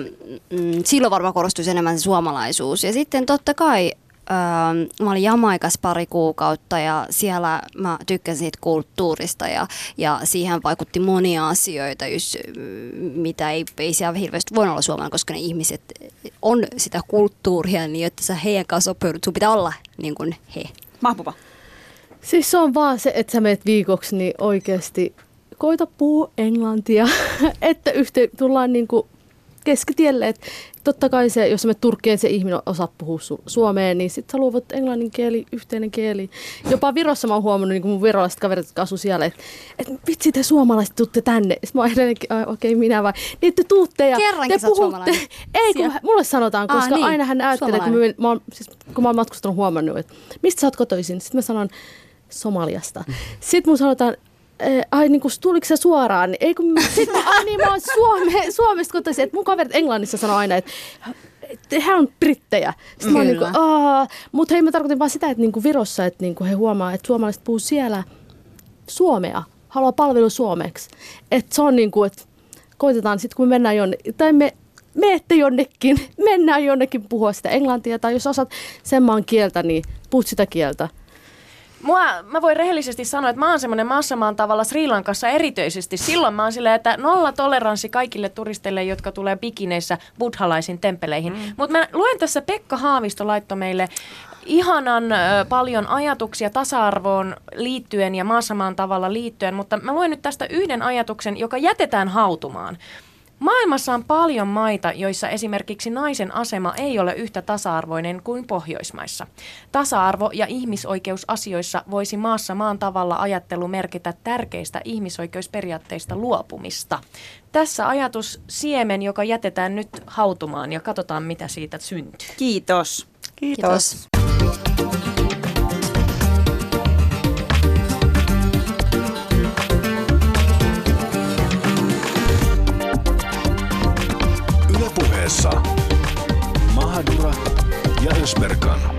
mm, silloin varmaan korostuisi enemmän se suomalaisuus. Ja sitten totta kai Öö, mä olin Jamaikas pari kuukautta ja siellä mä tykkäsin siitä kulttuurista ja, ja siihen vaikutti monia asioita, just, mitä ei, ei siellä hirveästi voi olla suomalainen, koska ne ihmiset on sitä kulttuuria, niin että sä heidän kanssa sopeudut, sun pitää olla niin kuin he. Mahpuva. Siis se on vaan se, että sä meet viikoksi, niin oikeasti koita puhua englantia, että yhteen tullaan niinku keskitielle. Et totta kai se, jos menet Turkkeen, se ihminen osaa puhua su- suomeen, niin sit sä luovat englannin kieli, yhteinen kieli. Jopa Virossa mä oon huomannut, niin kuin mun virolaiset kaverit, jotka asuu siellä, että et, vitsi te suomalaiset tuutte tänne. Sitten mä oon edelleenkin, "Ai, okei okay, minä vai. Niin te tuutte ja Kerrankin te puhutte. Ei, kun Siellä. mulle sanotaan, Aa, koska niin. aina hän ajattelee, kun mä, mä, oon, siis, kun mä oon matkustanut huomannut, että mistä sä oot kotoisin. Sitten mä sanon Somaliasta. Sitten mun sanotaan, "Eh, ai niin kuin tuliko se suoraan, ei kun, sit mä, ai niin mä oon Suome, Suomesta kotoisin, että mun kaverit Englannissa sanoo aina, että hän on brittejä. Sitten mä oon niinku, mutta hei mä tarkoitin vaan sitä, että niinku Virossa, että niinku he huomaa, että suomalaiset puhuu siellä suomea, haluaa palvelu suomeksi. Että se on niinku, että koitetaan sitten kun me mennään jonne, tai me meette jonnekin, mennään jonnekin puhua sitä englantia, tai jos osaat sen maan kieltä, niin puhut sitä kieltä. Mua, mä voin rehellisesti sanoa, että mä oon semmoinen massamaan tavalla Sri Lankassa erityisesti. Silloin mä oon silleen, että nolla toleranssi kaikille turisteille, jotka tulee bikineissä buddhalaisin temppeleihin. Mm. Mutta mä luen tässä Pekka Haavisto laitto meille ihanan ö, paljon ajatuksia tasa-arvoon liittyen ja maassamaan tavalla liittyen, mutta mä luen nyt tästä yhden ajatuksen, joka jätetään hautumaan. Maailmassa on paljon maita, joissa esimerkiksi naisen asema ei ole yhtä tasa-arvoinen kuin Pohjoismaissa. Tasa-arvo- ja ihmisoikeusasioissa voisi maassa maan tavalla ajattelu merkitä tärkeistä ihmisoikeusperiaatteista luopumista. Tässä ajatus siemen, joka jätetään nyt hautumaan ja katsotaan, mitä siitä syntyy. Kiitos. Kiitos. Kiitos. puheessa Mahadura ja Ösberkan.